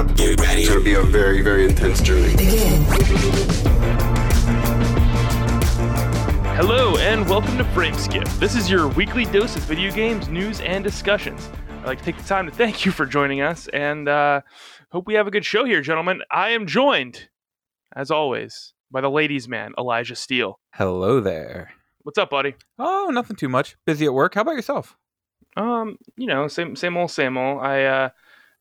up. Get ready. It's gonna be a very, very intense journey. Begin. Hello and welcome to Frameskip. This is your weekly dose of video games, news, and discussions. I'd like to take the time to thank you for joining us and uh, hope we have a good show here, gentlemen. I am joined, as always, by the ladies' man, Elijah Steele. Hello there. What's up, buddy? Oh, nothing too much. Busy at work. How about yourself? Um, you know, same same old, same old. I uh,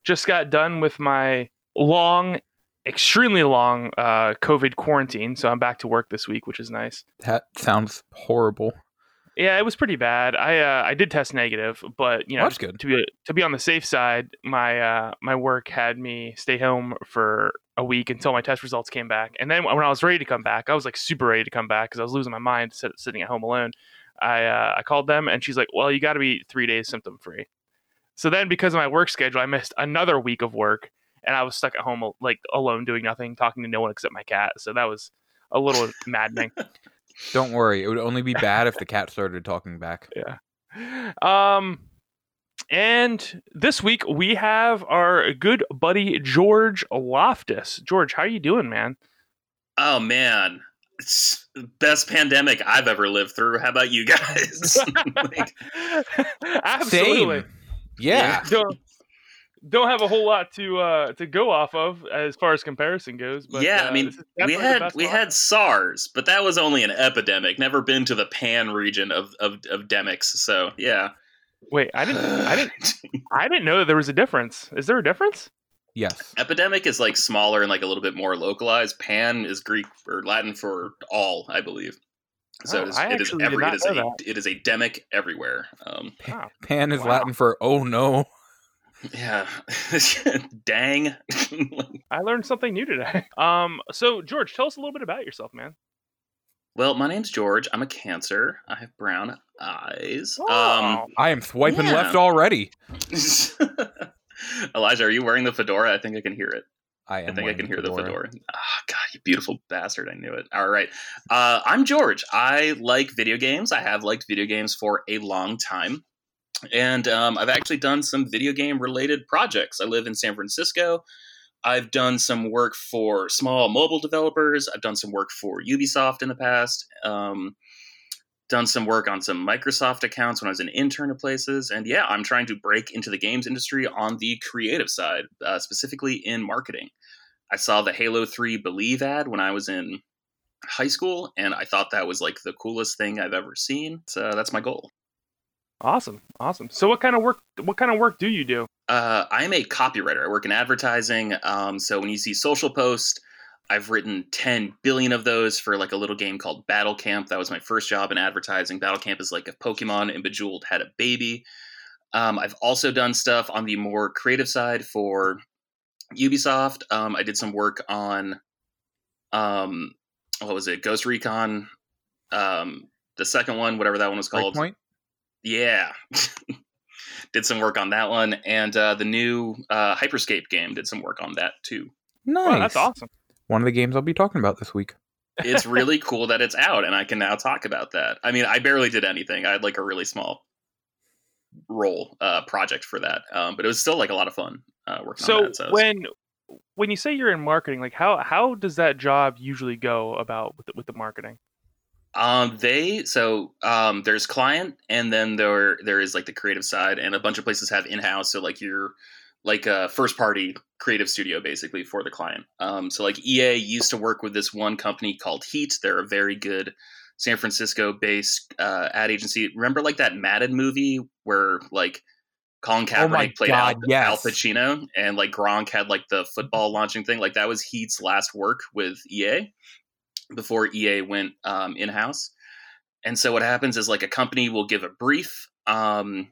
just got done with my long, extremely long uh, COVID quarantine, so I'm back to work this week, which is nice. That sounds horrible. Yeah, it was pretty bad. I uh, I did test negative, but you know, that's good. to be to be on the safe side, my uh, my work had me stay home for a week until my test results came back. And then when I was ready to come back, I was like super ready to come back because I was losing my mind sitting at home alone. I uh, I called them and she's like, "Well, you got to be three days symptom free." So then, because of my work schedule, I missed another week of work, and I was stuck at home like alone doing nothing, talking to no one except my cat. So that was a little maddening. Don't worry. It would only be bad if the cat started talking back. Yeah. Um, and this week we have our good buddy George Loftus. George, how are you doing, man? Oh man, it's the best pandemic I've ever lived through. How about you guys? Like, Absolutely. Same. Yeah. Don't, don't have a whole lot to uh, to go off of as far as comparison goes. But yeah, uh, I mean, we had we one. had SARS, but that was only an epidemic. Never been to the pan region of of, of demics. So yeah, Wait, I didn't. I didn't. I didn't know that there was a difference. Is there a difference? Yes. epidemic is like smaller and like a little bit more localized. Pan is Greek or Latin for all, I believe. So Oh, it is, I it is every it is a that. it is a demic everywhere. Um, Wow. Pan is Wow. Latin for oh no. yeah, dang. I learned something new today. Um, so George, tell us a little bit about yourself, man. Well, my name's George. I'm a Cancer. I have brown eyes. Oh. I am swiping Yeah. left already. Um, Elijah, are you wearing the fedora? I think I can hear it. I I think I can hear the fedora. fedora. Ah, God, you beautiful bastard! I knew it. All right, uh, I'm George. I like video games. I have liked video games for a long time, and um, I've actually done some video game related projects. I live in San Francisco. I've done some work for small mobile developers. I've done some work for Ubisoft in the past. Um, done some work on some Microsoft accounts when I was an intern at places. And yeah, I'm trying to break into the games industry on the creative side, uh, specifically in marketing. I saw the Halo 3 Believe ad when I was in high school, and I thought that was like the coolest thing I've ever seen. So that's my goal. Awesome, awesome. So what kind of work? What kind of work do you do? Uh, I'm a copywriter. I work in advertising. Um, so when you see social posts, I've written 10 billion of those for like a little game called Battle Camp. That was my first job in advertising. Battle Camp is like if Pokemon and Bejeweled had a baby. Um, I've also done stuff on the more creative side for Ubisoft. Um, I did some work on, um, what was it, Ghost Recon, um, the second one, whatever that one was called. Breakpoint? Yeah. did some work on that one. And uh, the new uh, Hyperscape game did some work on that too. Nice. Wow, that's awesome. One of the games I'll be talking about this week. It's really cool that it's out and I can now talk about that. I mean, I barely did anything. I had like a really small role uh, project for that. Um, but it was still like a lot of fun uh, working So on that. So when when you say you're in marketing, like how how does that job usually go about with the, with the marketing? Um, they so um, there's client, and then there there is like the creative side, and a bunch of places have in house. So like you're like a first party creative studio basically for the client. Um, so like EA used to work with this one company called Heat. They're a very good San Francisco based uh, ad agency. Remember like that Madden movie where like Colin Oh Kaepernick played God, Al, yes. Al Pacino, and like Gronk had like the football launching thing. Like that was Heat's last work with EA before EA went um, in house. And so what happens is like a company will give a brief. Um,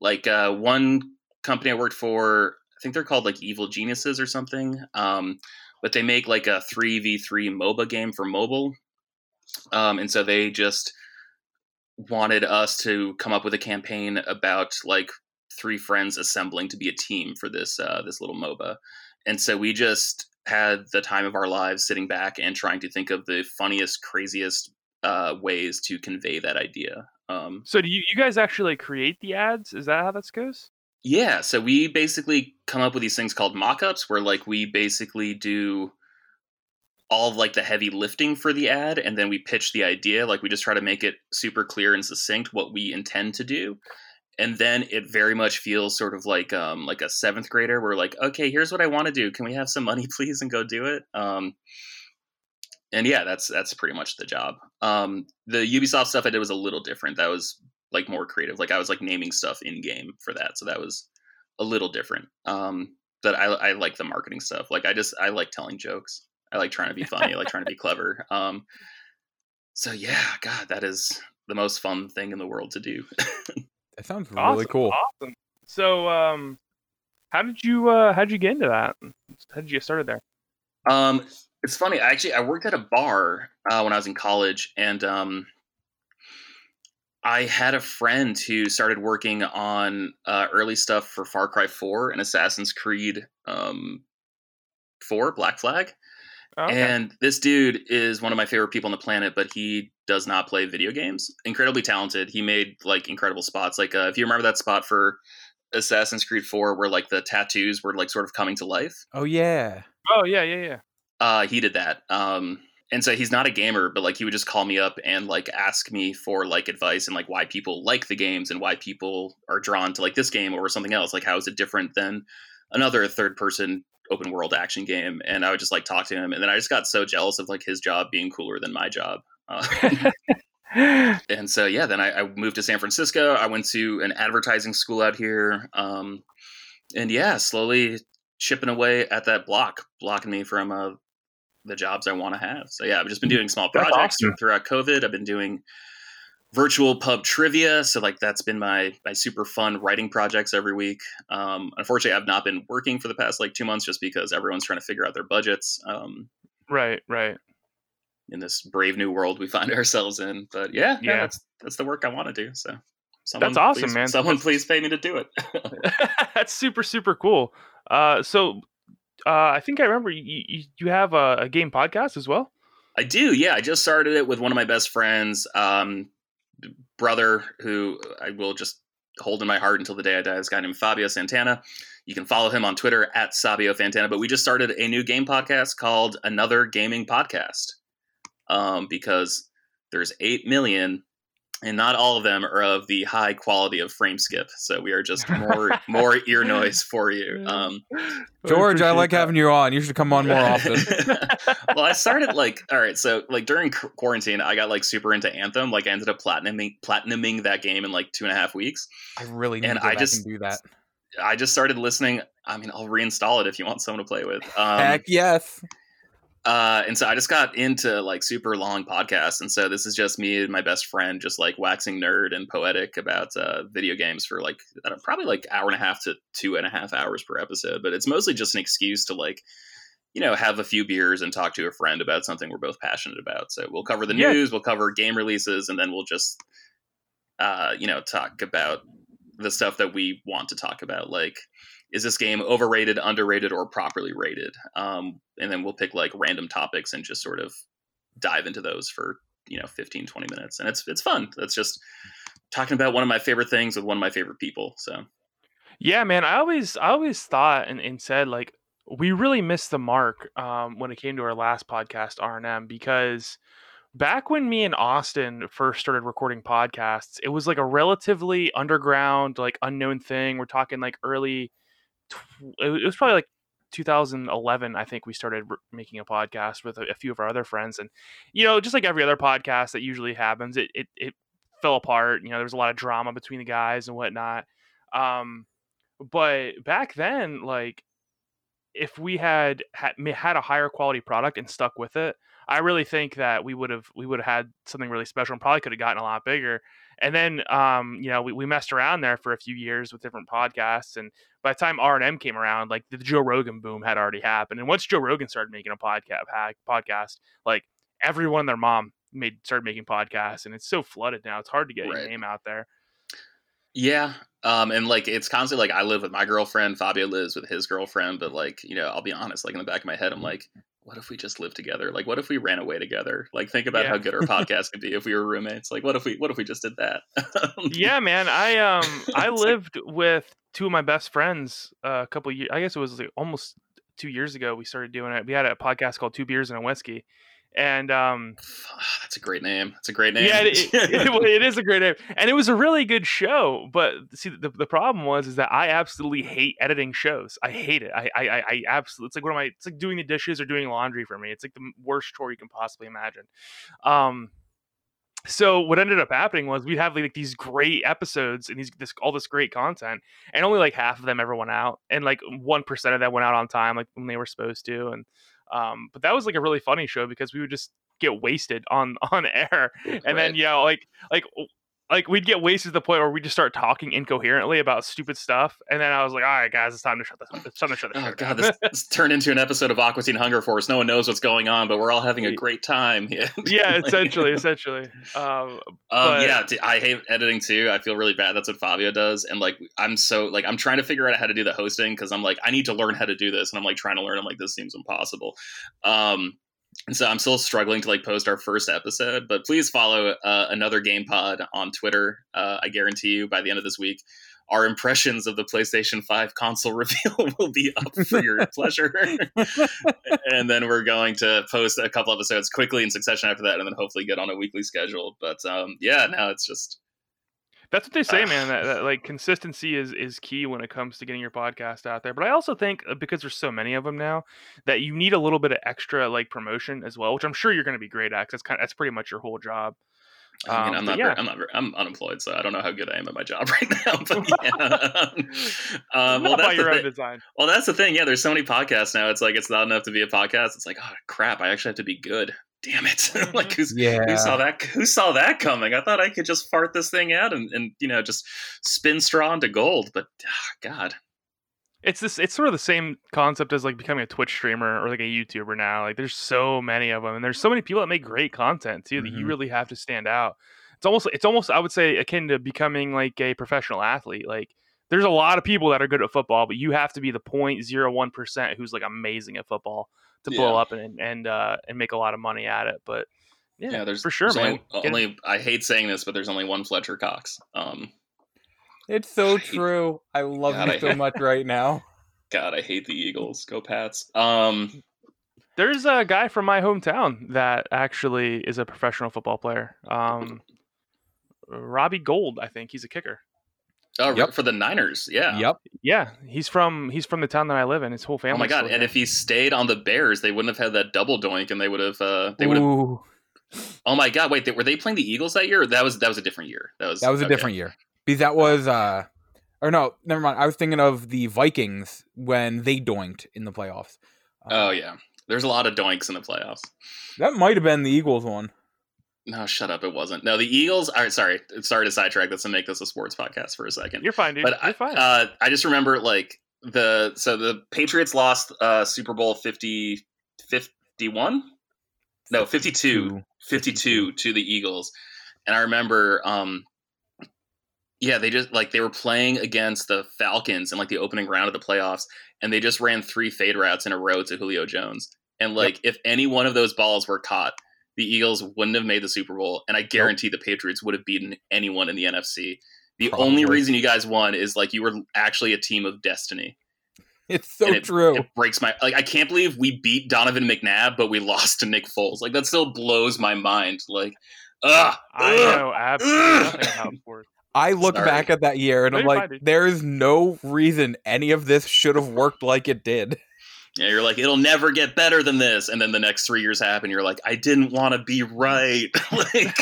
like uh, one company I worked for, I think they're called like Evil Geniuses or something. Um, but they make like a three v three MOBA game for mobile. Um, and so they just wanted us to come up with a campaign about like three friends assembling to be a team for this uh, this little MOBA. And so we just had the time of our lives sitting back and trying to think of the funniest, craziest uh, ways to convey that idea. Um, So do you, you guys actually like create the ads? Is that how this goes? Yeah, so we basically come up with these things called mock-ups where like we basically do all of like the heavy lifting for the ad and then we pitch the idea like we just try to make it super clear and succinct what we intend to do. And then it very much feels sort of like um like a seventh grader we're like okay here's what i want to do. Can we have some money please and go do it? Um and yeah that's that's pretty much the job. Um the ubisoft stuff i did was a little different. That was like more creative like i was like naming stuff in game for that so that was a little different um but i i like the marketing stuff like i just i like telling jokes i like trying to be funny i like trying to be clever um so yeah god that is the most fun thing in the world to do That sounds Awesome, really cool. Awesome. So, um, how did you uh, how did you get into that? How did you get started there? Um, it's funny. Actually, I worked at a bar uh, when I was in college, and um, I had a friend who started working on uh, early stuff for Far Cry Four and Assassin's Creed um, Four Black Flag. Oh, okay. And this dude is one of my favorite people on the planet, but he does not play video games. Incredibly talented. He made like incredible spots. Like uh, if you remember that spot for Assassin's Creed 4 where like the tattoos were like sort of coming to life. Oh yeah. oh yeah, yeah, yeah. Uh he did that. Um and so he's not a gamer, but like he would just call me up and like ask me for like advice and like why people like the games and why people are drawn to like this game or something else. Like how is it different than another third person open world action game? And I would just like talk to him, and then I just got so jealous of like his job being cooler than my job. Uh, and so yeah, then I, I moved to San Francisco. I went to an advertising school out here, um, and yeah, slowly chipping away at that block, blocking me from uh, the jobs I want to have. So yeah, I've just been doing small That's projects awesome. throughout COVID. I've been doing virtual pub trivia, so like that's been my my super fun writing projects every week. Um, unfortunately, I've not been working for the past like two months just because everyone's trying to figure out their budgets. Um, right, right. in this brave new world we find ourselves in. But yeah, yeah, Yeah. that's that's the work I want to do. So someone, That's awesome, please- man. Someone please pay me to do it. That's super super cool. Uh, so uh, I think I remember you you, have a, a game podcast as well. I do, yeah. I just started it with one of my best friends, um, brother, who I will just hold in my heart until the day I die. This guy named Fabio Santana. You can follow him on Twitter at Sabio Fantana. But we just started a new game podcast called Another Gaming Podcast um, because there's eight million, and not all of them are of the high quality of frame skip. So we are just more more ear noise for you. Um, George, I like that. having you on. You should come on more often. well, I started like all right, so like during quarantine, I got like super into Anthem. Like I ended up platinuming platinuming that game in like two and a half weeks. I really need And to I just- do that. I just started listening. I mean, I'll reinstall it if you want someone to play with. Um, Heck yes. Uh, and so I just got into like super long podcasts, and so this is just me and my best friend, just like waxing nerd and poetic about uh, video games for like I don't, probably like hour and a half to two and a half hours per episode. But it's mostly just an excuse to like, you know, have a few beers and talk to a friend about something we're both passionate about. So we'll cover the Yeah. news, we'll cover game releases, and then we'll just, uh, you know, talk about the stuff that we want to talk about, like is this game overrated, underrated, or properly rated? Um, and then we'll pick like random topics and just sort of dive into those for you know 15 20 minutes and it's it's fun that's just talking about one of my favorite things with one of my favorite people so Yeah, man. I always I always thought and, and said like we really missed the mark um, when it came to our last podcast R and M because back when me and Austin first started recording podcasts, it was like a relatively underground, like unknown thing. We're talking like early. It was probably like 2011. I think we started making a podcast with a, a few of our other friends, and you know, just like every other podcast that usually happens, it it, it fell apart. You know, there was a lot of drama between the guys and whatnot. Um, but back then like if we had had, had a higher quality product and stuck with it i really think that we would have we would have had something really special and probably could have gotten a lot bigger and then um you know we, we messed around there for a few years with different podcasts and by the time r&m came around like the joe rogan boom had already happened and once joe rogan started making a podcast podcast like everyone and their mom made started making podcasts and it's so flooded now it's hard to get your name out there. Yeah um and like it's constantly like i live with my girlfriend fabio lives with his girlfriend but like you know i'll be honest like in the back of my head i'm like what if we just lived together? Like, what if we ran away together? Like, think about Yeah. how good our podcast could be if we were roommates. Like, what if we what if we just did that? yeah, man. I um I like- lived with two of my best friends uh, a couple years. I guess it was like almost two years ago. We started doing it. We had a podcast called Two Beers and a Whiskey, and um That's a great name. That's a great name. yeah, it, it, well, it is a great name, and it was a really good show. But see, the, the problem was is that I absolutely hate editing shows. I hate it. I I, I- I absolutely. It's like one of my. It's like doing the dishes or doing laundry for me. It's like the worst chore you can possibly imagine. Um. So what ended up happening was we'd have like these great episodes and these this all this great content, and only like half of them ever went out, and like one percent of them went out on time, like when they were supposed to, and um. But that was like a really funny show because we would just get wasted on on air and then Right. you know like like like we'd get wasted to the point where we just start talking incoherently about stupid stuff and then i was like all right guys it's time to shut this it's time to shut this Oh god, this, this turned into an episode of Aqua Teen Hunger Force. No one knows what's going on, but we're all having a great time. Yeah, yeah essentially essentially um Um, But- yeah, I hate editing too. I feel really bad. That's what Fabio does, and like I'm so like I'm trying to figure out how to do the hosting because I'm like I need to learn how to do this, and I'm like trying to learn. I'm like this seems impossible. Um, and so I'm still struggling to like post our first episode. But please follow uh, another Game Pod on Twitter. Uh, I guarantee you by the end of this week. Our impressions of the PlayStation 5 console reveal will be up for your pleasure. and then we're going to post a couple episodes quickly in succession after that, and then hopefully get on a weekly schedule. But um, yeah, now it's just that's what they say man that, that like consistency is is key when it comes to getting your podcast out there but i also think uh, because there's so many of them now that you need a little bit of extra like promotion as well which i'm sure you're going to be great at 'cause that's kind of that's pretty much your whole job I mean, Um, I'm not, yeah. I'm not, I'm unemployed, so I don't know how good I am at my job right now. But yeah, um, well, that's your own design Well, that's the thing. Yeah, there's so many podcasts now. It's like it's not enough to be a podcast. It's like, oh crap, I actually have to be good. Damn it! like who's Yeah. who saw that? Who saw that coming? I thought I could just fart this thing out and, and you know just spin straw into gold. But ah, God, it's this it's sort of the same concept as like becoming a twitch streamer or like a youtuber now like there's so many of them and there's so many people that make great content too that you Mhm. really have to stand out it's almost it's almost i would say akin to becoming like a professional athlete like there's a lot of people that are good at football but you have to be the 0.01% who's like amazing at football to blow Yeah. up and and uh and make a lot of money at it but yeah, yeah, there's for sure there's man Only, only I hate saying this, but there's only one Fletcher Cox. Um, It's so true. I love God, you I- so much right now. God, I hate the Eagles. Go Pats. Um, there's a guy from my hometown that actually is a professional football player um robbie Gould i think he's a kicker oh, Yep. for the Niners, yeah. Yep. Yeah, he's from he's from the town that I live in. His whole family. Oh my god! And if he stayed on the Bears, they wouldn't have had that double doink, and they would have. Uh, they would have. Oh my god! Wait, they, were they playing the Eagles that year? Or that was that was a different year. That was that was a okay. different year. Because that was uh or no, never mind. I was thinking of the Vikings when they doinked in the playoffs. Oh Uh, yeah, there's a lot of doinks in the playoffs. That might have been the Eagles one. No, shut up! It wasn't. No, the Eagles. All right, sorry, sorry to sidetrack. Let's make this a sports podcast for a second. you're fine, dude. but you're I, fine. uh, I just remember like the so the Patriots lost uh, Super Bowl 50, 51? No, 52. 52 to the Eagles. And I remember um yeah, they just like they were playing against the Falcons in like the opening round of the playoffs and they just ran three fade routes in a row to Julio Jones. And like if any one of those balls were caught, the Eagles wouldn't have made the Super Bowl and I guarantee the Patriots would have beaten anyone in the NFC. The only reason you guys won is like you were actually a team of destiny. It's so And it, true. It breaks my like. I can't believe we beat Donovan McNabb, but we lost to Nick Foles. Like that still blows my mind. Like, ugh, I ugh, know absolutely ugh. nothing about sports. I look Sorry. back at that year and I'm like, there is no reason any of this should have worked like it did. Yeah, you're like, it'll never get better than this, and then the next three years happen. You're like, I didn't want to be right. like,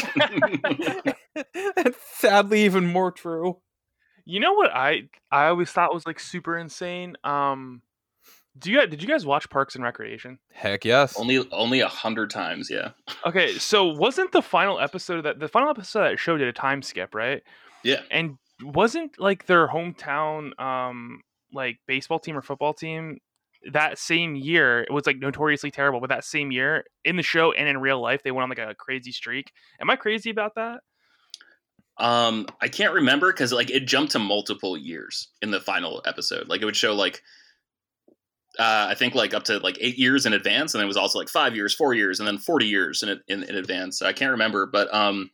That's sadly even more true. You know what I I always thought was like super insane. Um, do you guys, did you guys watch Parks and Recreation? Heck yes. only only a hundred times. Yeah, Okay, so wasn't the final episode of that the final episode of that show did a time skip, right? yeah. And wasn't like their hometown um like baseball team or football team that same year it was like notoriously terrible, but that same year in the show and in real life they went on like a crazy streak. Am I crazy about that? Um, I can't remember because like it jumped to multiple years in the final episode. Like it would show like uh, I think like up to like eight years in advance, and it was also like five years, four years, and then forty years in in, in advance. I can't remember, but um,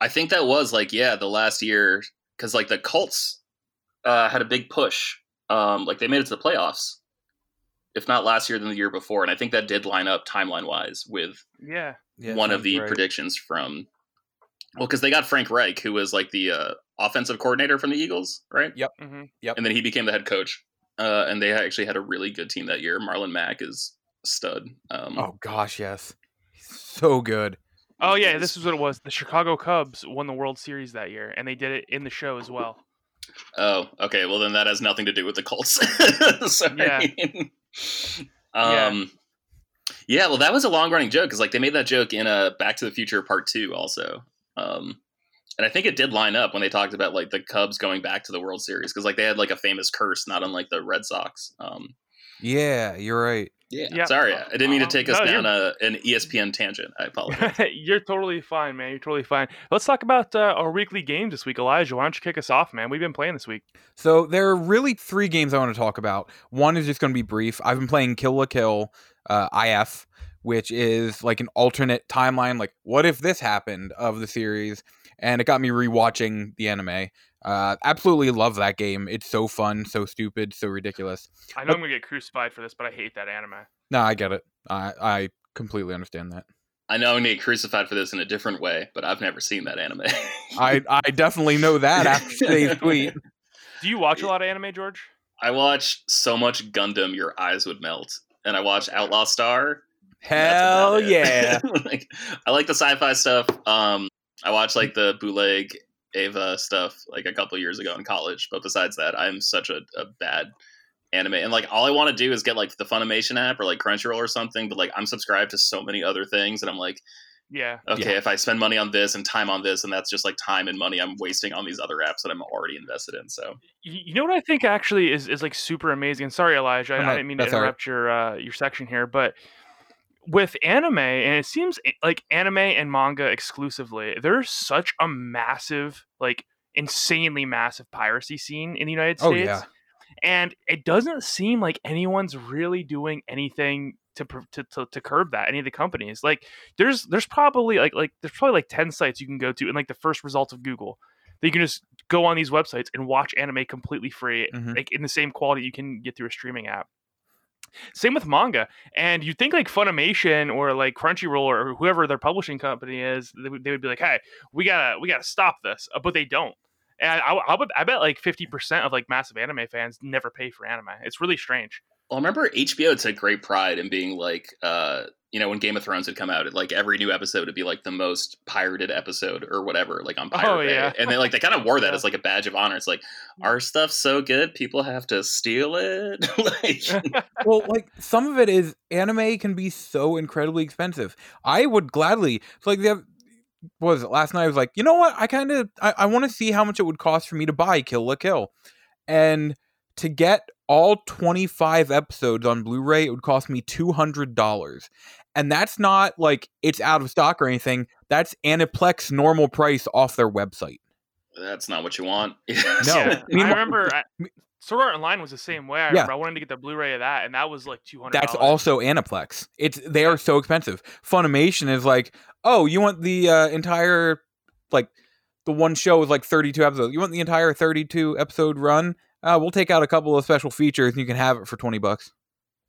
I think that was like yeah, the last year because like the Colts uh, had a big push. Um, like they made it to the playoffs, if not last year, then the year before, and I think that did line up timeline wise with Yeah. Yeah, one of the right. predictions from. Well, because they got Frank Reich, who was like the uh, offensive coordinator from the Eagles, right? hmm yep. and then he became the head coach. Uh, and they actually had a really good team that year. Marlon Mack is a stud. Um, Oh gosh, yes, so good. Oh yeah, this is what it was. The Chicago Cubs won the World Series that year, and they did it in the show as well. oh, okay. Well, then that has nothing to do with the Colts. Sorry. Yeah. Um, yeah. Well, that was a long running joke because like they made that joke in a Back to the Future Part Two also. Um, and I think it did line up when they talked about like the Cubs going back to the World Series because like they had like a famous curse, not unlike the Red Sox. Um, Yeah, you're right. yeah. Yeah. Sorry, I didn't mean to Um, take us no, down a, an ESPN tangent. I apologize. You're totally fine, man. You're totally fine. Let's talk about uh, our weekly games this week, Elijah. Why don't you kick us off, man? We've been playing this week. So there are really three games I want to talk about. One is just going to be brief. I've been playing Kill la Kill uh, IF, which is like an alternate timeline. Like, what if this happened of the series? And it got me rewatching the anime. Uh, absolutely love that game. It's so fun, so stupid, so ridiculous. I know I'm gonna get crucified for this, but I hate that anime. No, I get it. I I completely understand that. I know I'm gonna get crucified for this in a different way, but I've never seen that anime. I I definitely know that after today's tweet. Do you watch a lot of anime, George? I watch so much Gundam, your eyes would melt, and I watch Outlaw Star. Hell yeah! like, I like the sci-fi stuff. Um, I watch like the bootleg Ava stuff like a couple years ago in college, but besides that, I'm such a, a bad anime. And like all I want to do is get like the Funimation app or like Crunchyroll or something, but like I'm subscribed to so many other things, and I'm like, Yeah. okay, Yeah. if I spend money on this and time on this, and that's just like time and money I'm wasting on these other apps that I'm already invested in. So You you know what I think actually is, is like super amazing. Sorry, Elijah, I, I didn't mean to that's all right. interrupt your uh, your section here, but with anime, and it seems like anime and manga exclusively, there's such a massive, like insanely massive piracy scene in the United States. Oh, yeah. and it doesn't seem like anyone's really doing anything to, to to to curb that. Any of the companies, like there's there's probably like like there's probably like ten sites you can go to, and like the first results of Google, that you can just go on these websites and watch anime completely free, Mhm. like in the same quality you can get through a streaming app. Same with manga, and you'd think like Funimation or like Crunchyroll or whoever their publishing company is, they would, they would be like, "Hey, we gotta we gotta stop this," uh, but they don't. And I, I, I bet like fifty percent of like massive anime fans never pay for anime. It's really strange. Well, I remember HBO took great pride in being like, uh, you know, when Game of Thrones had come out, it, like every new episode would be like the most pirated episode or whatever, like on Pirate Oh, Bay. yeah. And they like they kind of wore that Yeah. as like a badge of honor. It's like our stuff's so good, people have to steal it. like, well, like some of it is anime can be so incredibly expensive. I would gladly so, like the oth- what was it last night? I was like, you know what? I kind of I, I want to see how much it would cost for me to buy Kill la Kill, and to get all twenty five episodes on Blu Ray, it would cost me two hundred dollars, and that's not like it's out of stock or anything. That's Aniplex normal price off their website. that's not what you want. No. Yeah. I remember I, Sword Art Online was the same way. I Yeah. remember I wanted to get the Blu-ray of that, and that was like two hundred. That's also Aniplex. It's they are so expensive. Funimation is like, oh, you want the uh, entire like the one show is like 32 episodes. You want the entire 32 episode run? Uh, we'll take out a couple of special features and you can have it for 20 bucks.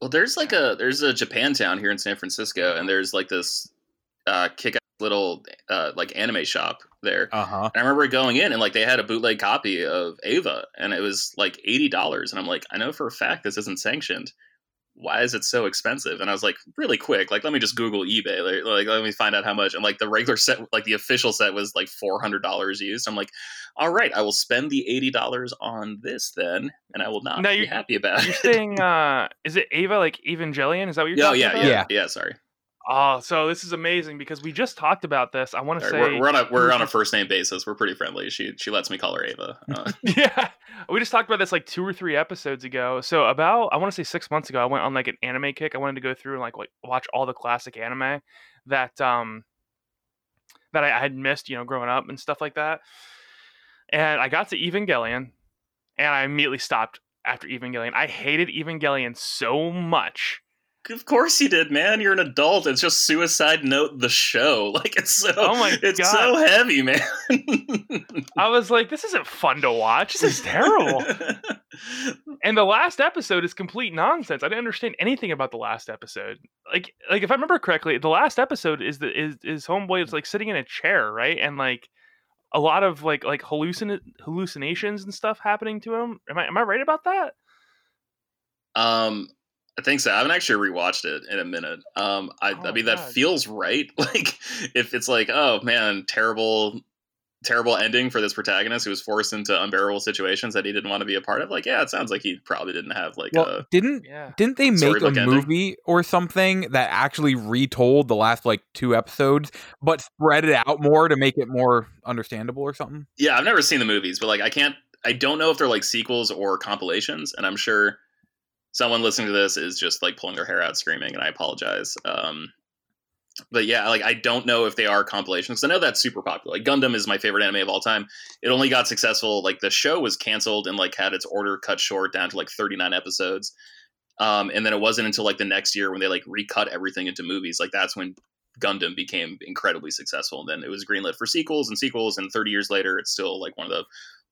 Well, there's like a there's a Japantown here in San Francisco, and there's like this uh, kick little uh, like anime shop there. Uh huh. And I remember going in and like they had a bootleg copy of Ava, and it was like eighty dollars. And I'm like, I know for a fact this isn't sanctioned. Why is it so expensive? And I was like, really quick, like let me just Google eBay, like, like let me find out how much. And like the regular set, like the official set was like four hundred dollars used. I'm like, all right, I will spend the eighty dollars on this then, and I will not No, be happy about You're it. saying, uh, is it Ava like Evangelion? Is that what you're oh talking yeah, about? yeah, Yeah. yeah, Sorry, Oh, so this is amazing because we just talked about this. I want to say we're, we're on a we're on a first name basis. We're pretty friendly. She she lets me call her Ava. Uh, yeah, we just talked about this like two or three episodes ago. So about I want to say six months ago, I went on like an anime kick. I wanted to go through and like, like watch all the classic anime that um that I, I had missed, you know, growing up and stuff like that. And I got to Evangelion, and I immediately stopped after Evangelion. I hated Evangelion so much. Of course you did, man. You're an adult. It's just Suicide Note the show. Like it's so Oh my it's God. so heavy, man. I was like, this isn't fun to watch. This is terrible. and the last episode is complete nonsense. I didn't understand anything about the last episode. Like, like if I remember correctly, the last episode is the is is homeboy is like sitting in a chair, right? And like a lot of like like hallucin hallucinations and stuff happening to him. Am I am I right about that? um I think so. I haven't actually rewatched it in a minute. Um, I, Oh, I mean, that feels right. Like, if it's like, oh man, terrible, terrible ending for this protagonist who was forced into unbearable situations that he didn't want to be a part of. Like, yeah, it sounds like he probably didn't have like Well, a didn't Yeah. didn't they make a Storybook ending? movie or something that actually retold the last like two episodes, but spread it out more to make it more understandable or something? Yeah, I've never seen the movies, but like I can't I don't know if they're like sequels or compilations, and I'm sure someone listening to this is just like pulling their hair out screaming, and I apologize. Um but yeah, like I don't know if they are compilations. I know that's super popular. Like Gundam is my favorite anime of all time. It only got successful like the show was canceled and like had its order cut short down to like 39 episodes. Um, and then it wasn't until like the next year when they like recut everything into movies. Like that's when Gundam became incredibly successful. And then it was greenlit for sequels and sequels. And 30 years later, it's still like one of the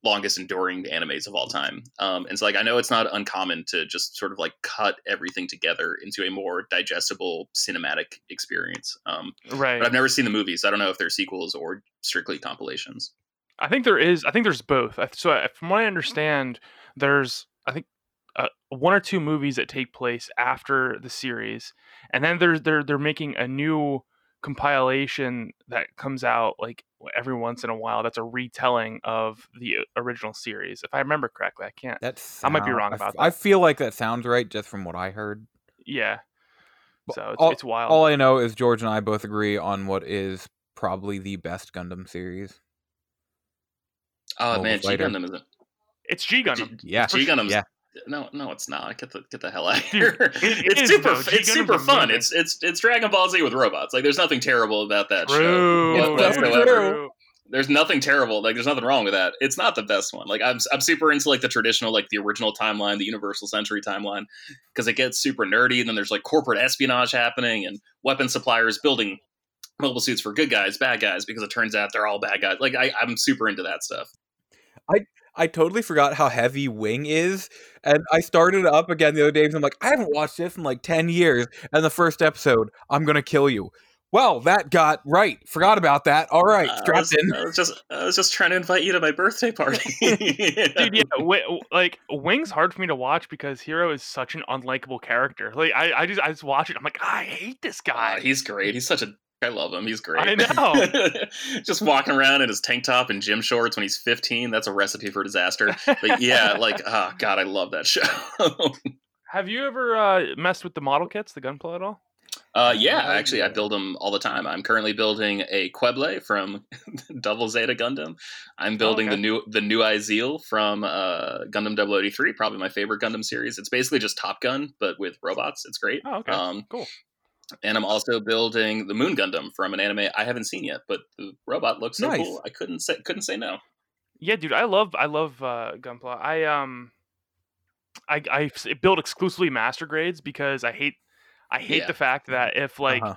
longest enduring animes of all time. Um, and so like I know it's not uncommon to just sort of like cut everything together into a more digestible cinematic experience. Um, Right. but I've never seen the movies. I don't know if they're sequels or strictly compilations. I think there is. I think there's both. I- So from what I understand, there's I think uh, one or two movies that take place after the series, and then there's they're they're making a new compilation that comes out like every once in a while. That's a retelling of the uh, original series. If I remember correctly, I can't. That's I might be wrong I, about f- I that. I feel like that sounds right just from what I heard. Yeah. But So it's, all- it's wild. All I know is George and I both agree on what is probably the best Gundam series. Oh Mobile man, G Gundam is it it's G Gundam. Yeah, G Gundam. yeah. No, no, it's not. Get the get the hell out of here. it- it it's is, super. though. It's Gundam's super fun. amazing. It's it's it's Dragon Ball Z with robots. Like there's nothing terrible about that True. show That's whatsoever. true. There's nothing terrible. Like there's nothing wrong with that. It's not the best one. Like I'm I'm super into like the traditional like the original timeline, the Universal Century timeline, because it gets super nerdy. And then there's like corporate espionage happening and weapon suppliers building mobile suits for good guys, bad guys, because it turns out they're all bad guys. Like I, I'm super into that stuff. I totally forgot how heavy Wing is, and I started up again the other day. And I'm like, I haven't watched this in like ten years. And the first episode, I'm gonna kill you. Well, that got right. Forgot about that. All right, Uh, I strapped was, in. I was just I was just trying to invite you to my birthday party. Dude, yeah, wi- like Wing's hard for me to watch because Heero is such an unlikable character. Like I, I just, I just watch it. I'm like, I hate this guy. Uh, he's great. He's such a. I love him. He's great. I know. Just walking around in his tank top and gym shorts when he's 15. That's a recipe for disaster. But yeah, like, oh god, I love that show. Have you ever uh, messed with the model kits, the Gunpla at all? uh, yeah, Oh, actually, I build them all the time. I'm currently building a Qubeley from Double Zeta Gundam. I'm building okay. the new the new Izeel from uh, Gundam 083, probably my favorite Gundam series. It's basically just Top Gun, but with robots. It's great. Oh, okay, Um, cool. And I'm also building the Moon Gundam from an anime I haven't seen yet, but the robot looks so Nice. cool. I couldn't say couldn't say no. Yeah, dude, I love, I love uh, Gunpla. I um, I I s- build exclusively master grades because I hate, I hate Yeah. the fact that if like Uh-huh.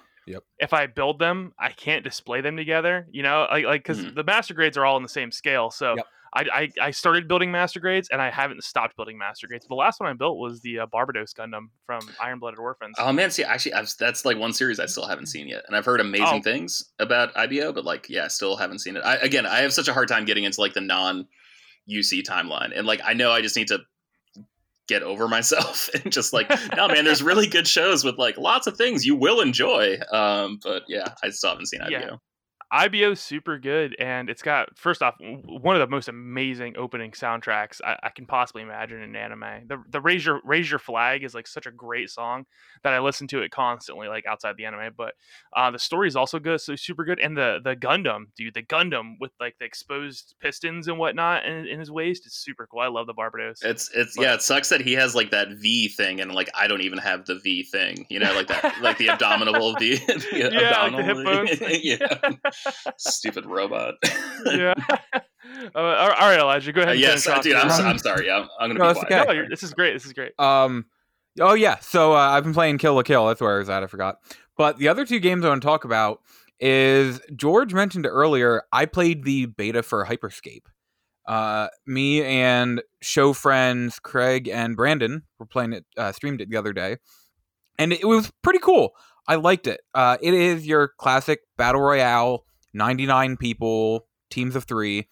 if I build them, I can't display them together. You know, like like because Mhm. the master grades are all on the same scale. So Yep. I, I I started building master grades and I haven't stopped building master grades. The last one I built was the uh, Barbados Gundam from Iron Blooded Orphans. Oh man, see, actually, I've, that's like one series I still haven't seen yet, and I've heard amazing Oh. things about IBO, but like, yeah, still haven't seen it. I, again, I have such a hard time getting into like the non UC timeline, and like, I know I just need to get over myself and just like, no, man, there's really good shows with like lots of things you will enjoy. Um, but yeah, I still haven't seen IBO. Yeah. IBO is super good, and it's got first off one of the most amazing opening soundtracks I, I can possibly imagine in anime. The the raise your raise your flag is like such a great song that I listen to it constantly, like outside the anime. But uh, the story is also good, so super good, and the the Gundam, dude, the Gundam with like the exposed pistons and whatnot in, in his waist is super cool. I love the Barbados. It's it's But- yeah, it sucks that he has like that V thing and like I don't even have the V thing. You know, like that like the abdominal V. Yeah, like the hip bones. yeah. Stupid robot. yeah. Uh, all right, Elijah, go Uh, ahead. and yes, dude. I'm, so, I'm sorry. I'm, I'm gonna No, be quiet. okay. No, this is great. This is great. Um, oh yeah. So uh, I've been playing Kill la Kill. That's where I was at. I forgot. But the other two games I want to talk about is George mentioned earlier. I played the beta for Hyperscape. Uh, me and show friends Craig and Brandon were playing it. Uh, streamed it the other day, and it was pretty cool. I liked it. Uh, it is your classic battle royale, ninety nine people, teams of three,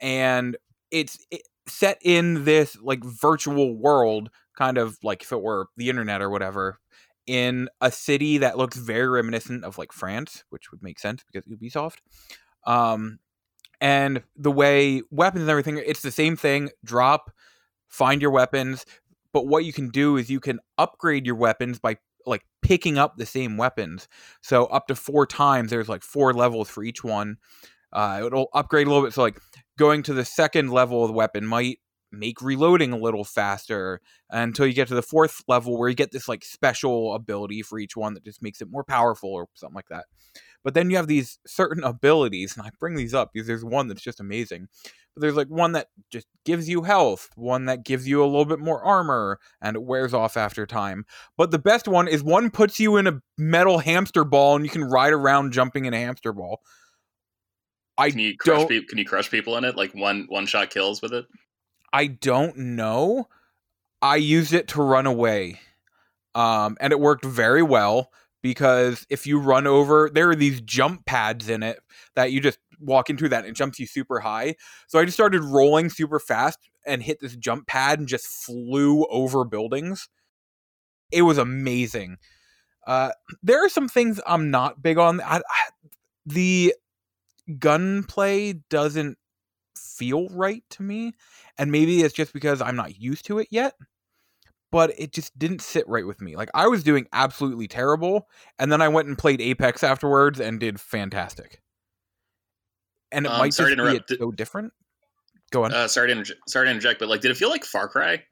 and it's it, set in this like virtual world kind of like if it were the internet or whatever in a city that looks very reminiscent of like France, which would make sense because Ubisoft. Um, and the way weapons and everything, it's the same thing. Drop, find your weapons, but what you can do is you can upgrade your weapons by like picking up the same weapons. So up to four times, there's like four levels for each one. Uh, it'll upgrade a little bit. So like going to the second level of the weapon might make reloading a little faster until you get to the fourth level where you get this like special ability for each one that just makes it more powerful or something like that. But then you have these certain abilities, and I bring these up because there's one that's just amazing. But there's like one that just gives you health, one that gives you a little bit more armor, and it wears off after time. But the best one is one puts you in a metal hamster ball, and you can ride around jumping in a hamster ball. I Can you crush don't- people? Can you crush people in it? Like one one shot kills with it? I don't know. I used it to run away. Um, and it worked very well because if you run over, there are these jump pads in it that you just walk into that and it jumps you super high. So I just started rolling super fast and hit this jump pad and just flew over buildings. It was amazing. Uh, there are some things I'm not big on. I, I, the gunplay doesn't feel right to me and maybe it's just because I'm not used to it yet. But it just didn't sit right with me. Like I was doing absolutely terrible, and then I went and played Apex afterwards and did fantastic. And it Um, might sorry just to be interrupt. it's so different. Go on. Uh, sorry to interj- sorry to interject, but like, did it feel like Far Cry?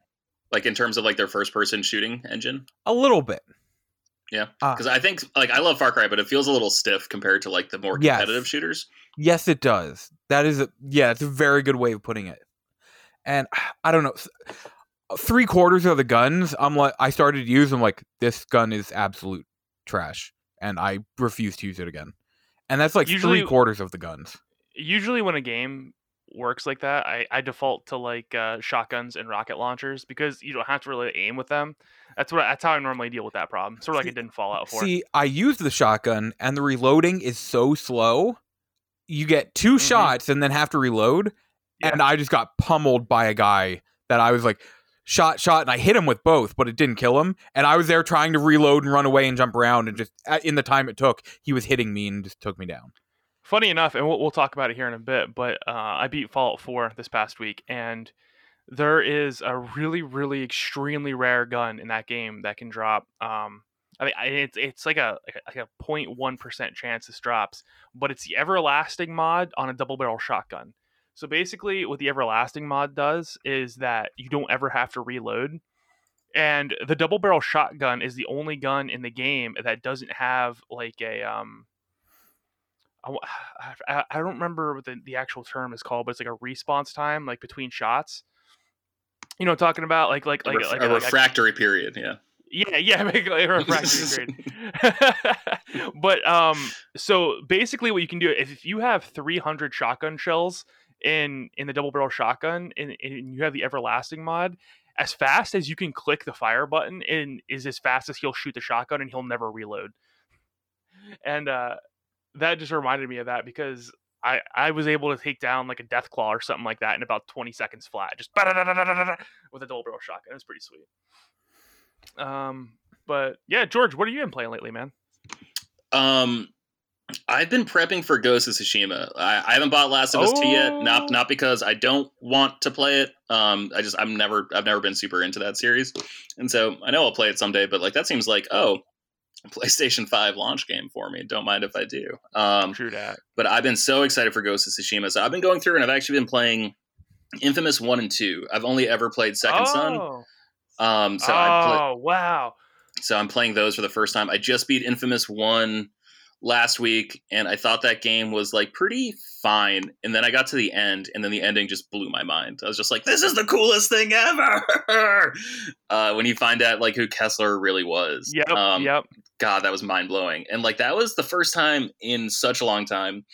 Like in terms of like their first person shooting engine? a little bit. Yeah, Ah. because I think like I love Far Cry, but it feels a little stiff compared to like the more Yes. competitive shooters. Yes, it does. That is a yeah, it's a very good way of putting it. And I don't know, three quarters of the guns, I'm like, I started to use them like this gun is absolute trash, and I refuse to use it again. And that's like Usually- three quarters of the guns. Usually, when a game works like that, I, I default to like uh, shotguns and rocket launchers because you don't have to really aim with them. That's what that's how I normally deal with that problem. Sort of like it didn't fall out for. See, I used the shotgun, and the reloading is so slow. You get 2 Mhm. shots and then have to reload, Yeah. and I just got pummeled by a guy that I was like, shot, shot, and I hit him with both, but it didn't kill him. And I was there trying to reload and run away and jump around, and just in the time it took, he was hitting me and just took me down. Funny enough, and we'll, we'll talk about it here in a bit, but uh, I beat Fallout 4 this past week, and there is a really, really extremely rare gun in that game that can drop. Um, I mean, it's it's like a like a, like a 0.1 percent chance this drops, but it's the everlasting mod on a double barrel shotgun. So basically, what the everlasting mod does is that you don't ever have to reload. And the double barrel shotgun is the only gun in the game that doesn't have like a um I, don't remember what the, the actual term is called, but it's like a response time, like between shots. You know, talking about like like A, like, ref- like, a like- refractory period. Yeah. yeah, yeah, make like a refractory period. but um, so basically, what you can do if, if you have 300 shotgun shells in in the double barrel shotgun, and, and you have the everlasting mod, as fast as you can click the fire button, and is as fast as he'll shoot the shotgun, and he'll never reload. And uh, that just reminded me of that because I I was able to take down like a Deathclaw or something like that in about 20 seconds flat, just with a double barrel shotgun. It was pretty sweet. Um, but yeah, George, what have you been playing lately, man? Um, I've been prepping for Ghost of Tsushima. I, I haven't bought Last of Us Two yet. Oh. Not not because I don't want to play it. Um, I just I'm never I've never been super into that series, and so I know I'll play it someday. But like that seems like oh, PlayStation Five launch game for me. Don't mind if I do. Um, True that. but I've been so excited for Ghost of Tsushima. So I've been going through and I've actually been playing Infamous One and Two. I've only ever played Second Son. oh, Um, so I play, oh wow. so I'm playing those for the first time. I just beat Infamous One last week, and I thought that game was like pretty fine. And then I got to the end, and then the ending just blew my mind. I was just like, "This is the coolest thing ever!" uh, when you find out like who Kessler really was. Yep. Um, yep. God, that was mind blowing. And like that was the first time in such a long time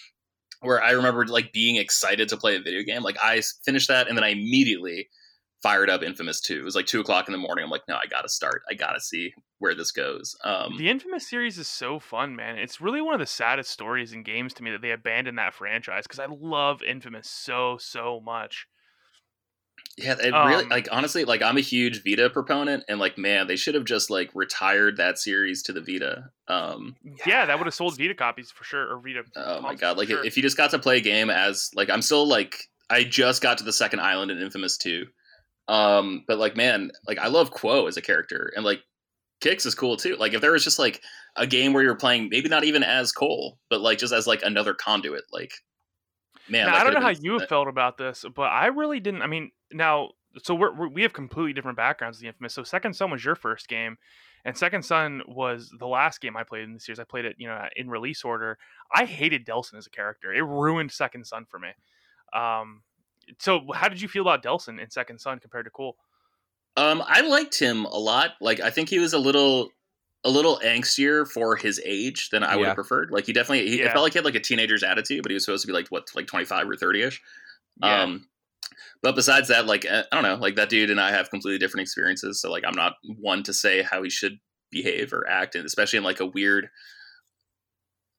where I remember like being excited to play a video game. Like I finished that, and then I immediately fired up Infamous 2. It was like two o'clock in the morning. I'm like, no, I gotta start. I gotta see where this goes. Um, The Infamous series is so fun, man. It's really one of the saddest stories in games to me that they abandoned that franchise because I love Infamous so so much. yeah, it really Um, like honestly, like I'm a huge Vita proponent, and like man, they should have just like retired that series to the Vita. Um, Yeah, that would have sold Vita copies for sure, or Vita. oh my god, like sure. if you just got to play a game as like I'm still like I just got to the second island in Infamous 2. Um, but like man, like I love Kuo as a character, and like Nix is cool too. Like if there was just like a game where you're playing maybe not even as Cole, but like just as like another conduit, like man, Now, I don't know how you have felt about this, but I really didn't. I mean, now, so we're, we're, we have completely different backgrounds. The Infamous. So Second Son was your first game, and Second Son was the last game I played in the series. I played it, you know, in release order. I hated Delsin as a character. It ruined Second Son for me. Um, so how did you feel about Delsin in Second Son compared to Cole? Um, I liked him a lot. Like I think he was a little a little angstier for his age than I would Yeah. have preferred. Like he definitely he, it Yeah. felt like he had like a teenager's attitude, but he was supposed to be like what like 25 or 30ish. Yeah. Um but besides that, like I don't know, like that dude and I have completely different experiences. So like I'm not one to say how he should behave or act, and especially in like a weird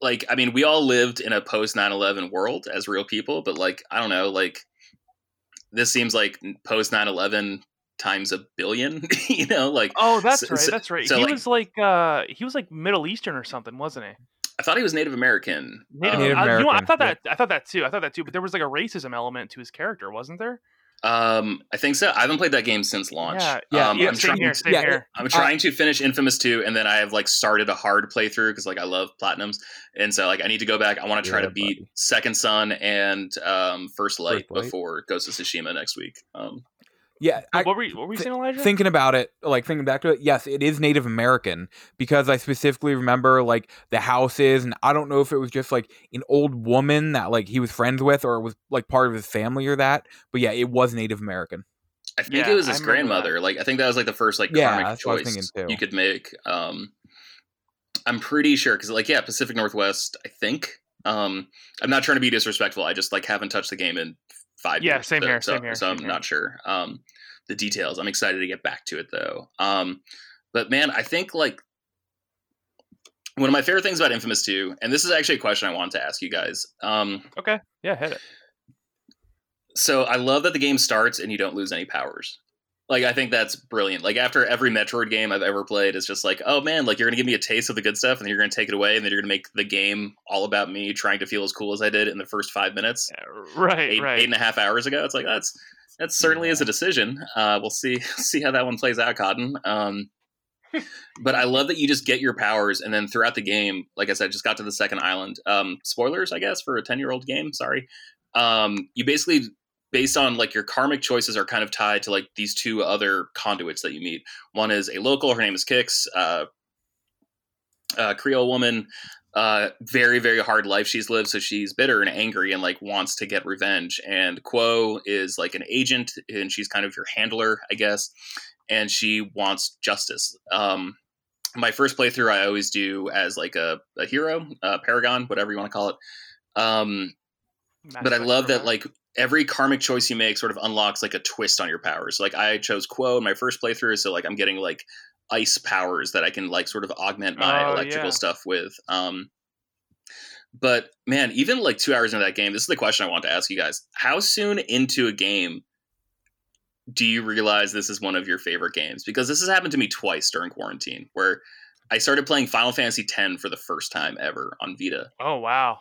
like I mean, we all lived in a post 9-11 world as real people, but like I don't know, like this seems like post 9-11 times a billion, you know, like Oh, that's So- right. that's right. so, he like- was like uh he was like Middle Eastern or something, wasn't he? I thought he was Native American. Native, Um, Native I, you know, I American, thought yeah. that I thought that too. I thought that too. But there was like a racism element to his character, wasn't there? Um, I think so. I haven't played that game since launch. Yeah, Yeah, um, yeah. I'm trying. here. Same yeah, here. I'm trying to finish Infamous 2, and then I have like started a hard playthrough because like I love platinums, and so like I need to go back. I want to try Yeah, to beat buddy. Second Son and um, First Light First Light. before Ghost of Tsushima next week. Um, Yeah, I, what were you, what were you thi- saying, Elijah? thinking about it, like thinking back to it, yes, it is Native American because I specifically remember like the houses, and I don't know if it was just like an old woman that like he was friends with, or was like part of his family or that. But yeah, it was Native American. I think Yeah, it was his remember that. grandmother. Like I think that was like the first like Yeah, karmic that's what choice too. you could make. Um, I'm pretty sure because like yeah, Pacific Northwest. I think. Um, I'm not trying to be disrespectful. I just like haven't touched the game in five Yeah, years. same so, here, So, same here, so same I'm here. not sure. Um, the details. I'm excited to get back to it though. Um, but man, I think like one of my favorite things about Infamous 2, and this is actually a question I wanted to ask you guys. Um, okay. Yeah, hit it. so I love that the game starts and you don't lose any powers. Like I think that's brilliant. Like after every Metroid game I've ever played, it's just like, oh man, like you're gonna give me a taste of the good stuff, and then you're gonna take it away, and then you're gonna make the game all about me trying to feel as cool as I did in the first five minutes, Yeah, right, eight, right. eight and a half hours ago. It's like that's that certainly is a decision. Uh, we'll see see how that one plays out, Cotton. Um, but I love that you just get your powers, and then throughout the game, like I said, just got to the second island. Um, spoilers, I guess, for a ten year old game. Sorry. Um, you basically based on like your karmic choices are kind of tied to like these two other conduits that you meet. One is a local, her name is Nix, uh, a Creole woman, uh, very very hard life she's lived, so she's bitter and angry and like wants to get revenge. And Kuo is like an agent, and she's kind of your handler, I guess, and she wants justice. Um, my first playthrough, I always do as like a, a hero, a paragon, whatever you want to call it. Um, but I love that like every karmic choice you make sort of unlocks like a twist on your powers. Like I chose Kuo in my first playthrough, so like I'm getting like ice powers that I can like sort of augment my Oh, electrical yeah. stuff with. Um but man, even like 2 hours into that game, this is the question I want to ask you guys. How soon into a game do you realize this is one of your favorite games? Because this has happened to me twice during quarantine where I started playing Final Fantasy X for the first time ever on Vita Oh wow.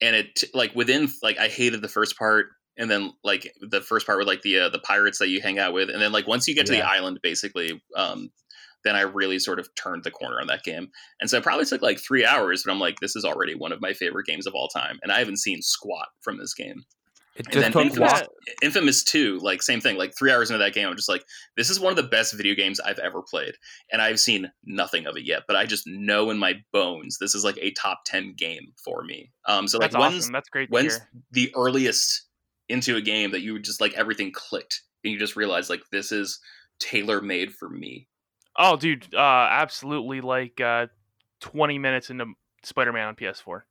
and it like within like I hated the first part, and then like the first part with like the uh, the pirates that you hang out with, and then like once you get to the island, basically, um, then I really sort of turned the corner on that game, and so it probably took like three hours, but I'm like, this is already one of my favorite games of all time, and I haven't seen squat from this game. It And just took Infamous. Infamous 2, like same thing. Like three hours into that game, I'm just like, this is one of the best video games I've ever played. And I've seen nothing of it yet, but I just know in my bones this is like a top 10 game for me. Um, so like That's when's awesome. That's great when's hear. the earliest into a game that you just like everything clicked and you just realized like this is tailor made for me. Oh, dude, uh, absolutely. Like uh, 20 minutes into Spider-Man on PS4.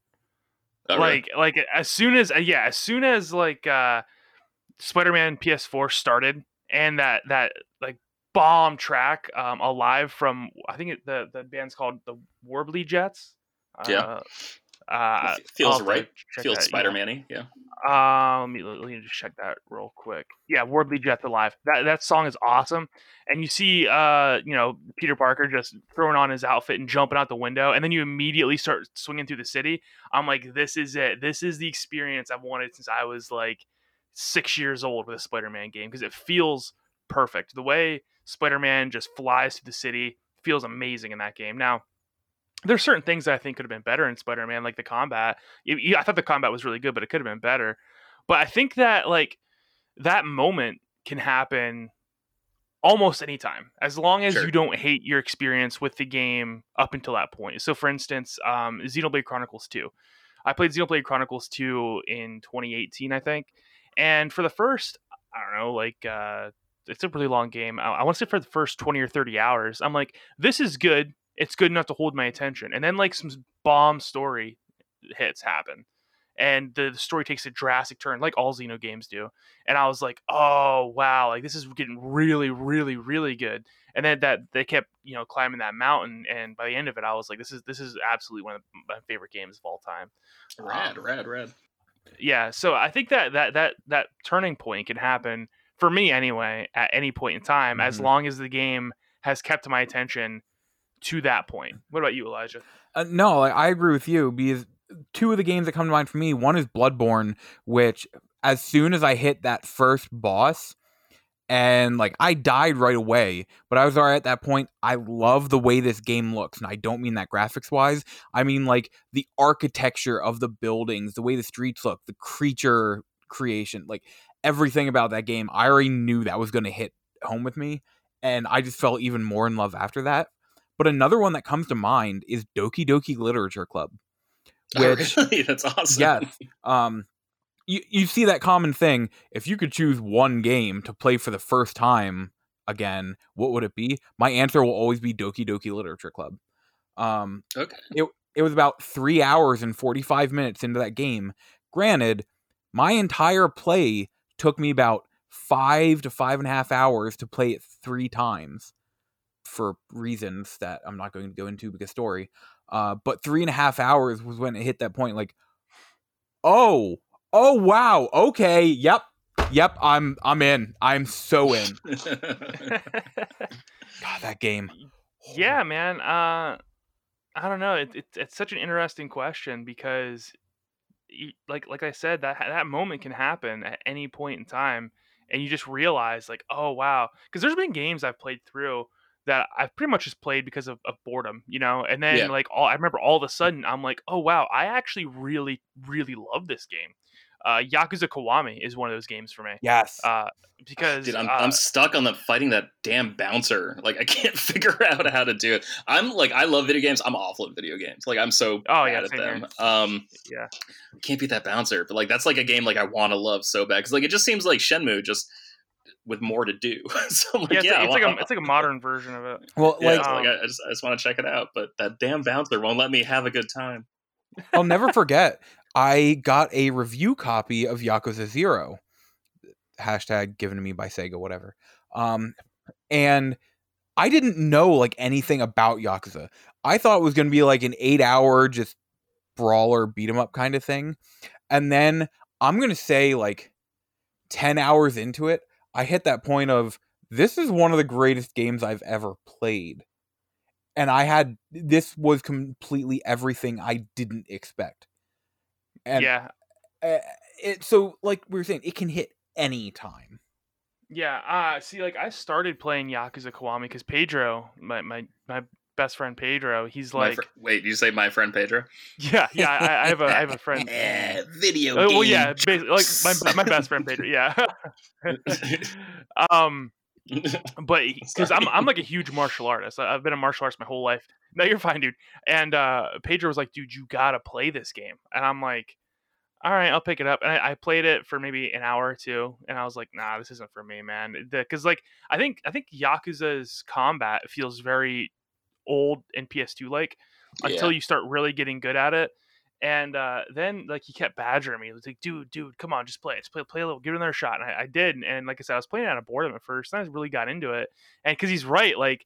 Oh, really? like, like as soon as uh, yeah, as soon as like uh, Spider-Man PS4 started, and that that like bomb track, um, alive from I think it, the the band's called the Warbly Jets. Yeah. Uh, uh, feels I'll have to right. Feels. Spider-Man-y. Yeah. Uh, let me let me just check that real quick. Yeah, Warbly Jets Alive. That that song is awesome, and you see, uh, you know, Peter Parker just throwing on his outfit and jumping out the window, and then you immediately start swinging through the city. I'm like, this is it. This is the experience I've wanted since I was like six years old with a Spider-Man game because it feels perfect. The way Spider-Man just flies through the city feels amazing in that game. Now. There's certain things that I think could have been better in Spider-Man, like the combat. I thought the combat was really good, but it could have been better. But I think that like that moment can happen almost anytime as long as Sure. you don't hate your experience with the game up until that point. So for instance, um Xenoblade Chronicles 2. I played Xenoblade Chronicles 2 in 2018, I think. And for the first, I don't know, like uh it's a really long game. I, I want to say for the first 20 or 30 hours, I'm like, this is good. It's good enough to hold my attention. And then like some bomb story hits happen and the, the story takes a drastic turn like all xeno games do and i was like oh wow like this is getting really really really good and then that they kept you know climbing that mountain and by the end of it i was like this is this is absolutely one of my favorite games of all time Rad, Um, rad, rad. yeah so i think that that that that turning point can happen for me anyway at any point in time as Mhm. long as the game has kept my attention to that point what about you elijah Uh, no, I, agree with you because two of the games that come to mind for me, one is Bloodborne, which as soon as I hit that first boss, and like I died right away, but I was alright at that point. I love the way this game looks, and I don't mean that graphics wise. I mean like the architecture of the buildings, the way the streets look, the creature creation, like everything about that game. I already knew that was going to hit home with me, and I just fell even more in love after that. But another one that comes to mind is Doki Doki Literature Club. Which, really? That's awesome. yes, um, you you see that common thing. If you could choose one game to play for the first time again, what would it be? My answer will always be Doki Doki Literature Club. Um, Okay. it was about three hours and 45 minutes into that game. Granted, my entire play took me about five to five and a half hours to play it three times for reasons that I'm not going to go into because story. Uh, but three and a half hours was when it hit that point like, oh, oh wow, okay, yep, yep, I'm I'm in. I'm so in. God, that game. yeah man uh i don't know it, it, it's such an interesting question because you, like like i said that that moment can happen at any point in time and you just realize like oh wow because there's been games i've played through that i've pretty much just played because of, of boredom you know and then Yeah. like all i remember all of a sudden i'm like oh wow i actually really really love this game uh yakuza kiwami is one of those games for me Yes. uh because Dude, I'm, uh, I'm stuck on the fighting that damn bouncer. Like I can't figure out how to do it. I'm like I love video games. I'm awful at video games. Like I'm so Oh, bad yeah, at them. here. Um, yeah can't beat that bouncer. But like that's like a game like I want to love so bad because like it just seems like Shenmue just with more to do. so I'm like, yeah, it's, yeah, like, I it's like a it's like a modern version of it well, yeah, like it's like, um, I, I just I just want to check it out. But that damn bouncer won't let me have a good time. I'll never forget. I got a review copy of Yakuza Zero. Hashtag given to me by Sega, whatever. Um, and I didn't know like anything about Yakuza. I thought it was going to be like an eight-hour just brawler beat 'em up kind of thing. And then I'm going to say like ten hours into it, I hit that point of this is one of the greatest games I've ever played. And I had this was completely everything I didn't expect. And yeah it so like we were saying, it can hit any time. Yeah, uh see like I started playing Yakuza Kiwami because Pedro, my, my my best friend Pedro, he's like, fr- wait, did you say my friend Pedro? yeah, yeah, I, I have a I have a friend. Eh, video Uh, well, yeah, basically, like my my best friend Pedro, yeah. um, but because I'm I'm like a huge martial artist. I've been a martial artist my whole life. No, you're fine, dude. And uh, Pedro was like, dude, you gotta play this game. And I'm like, all right, I'll pick it up. And I, I played it for maybe an hour or two, and I was like, nah, this isn't for me, man. Because like I think I think Yakuza's combat feels very old and PS2 like until you start really getting good at it. And uh, then like he kept badgering me. He was like, dude, dude, come on, just play it. Just play, play a little, give it another shot. And I, I did. And like I said, I was playing out of boredom at first. And I really got into it. And because he's right, like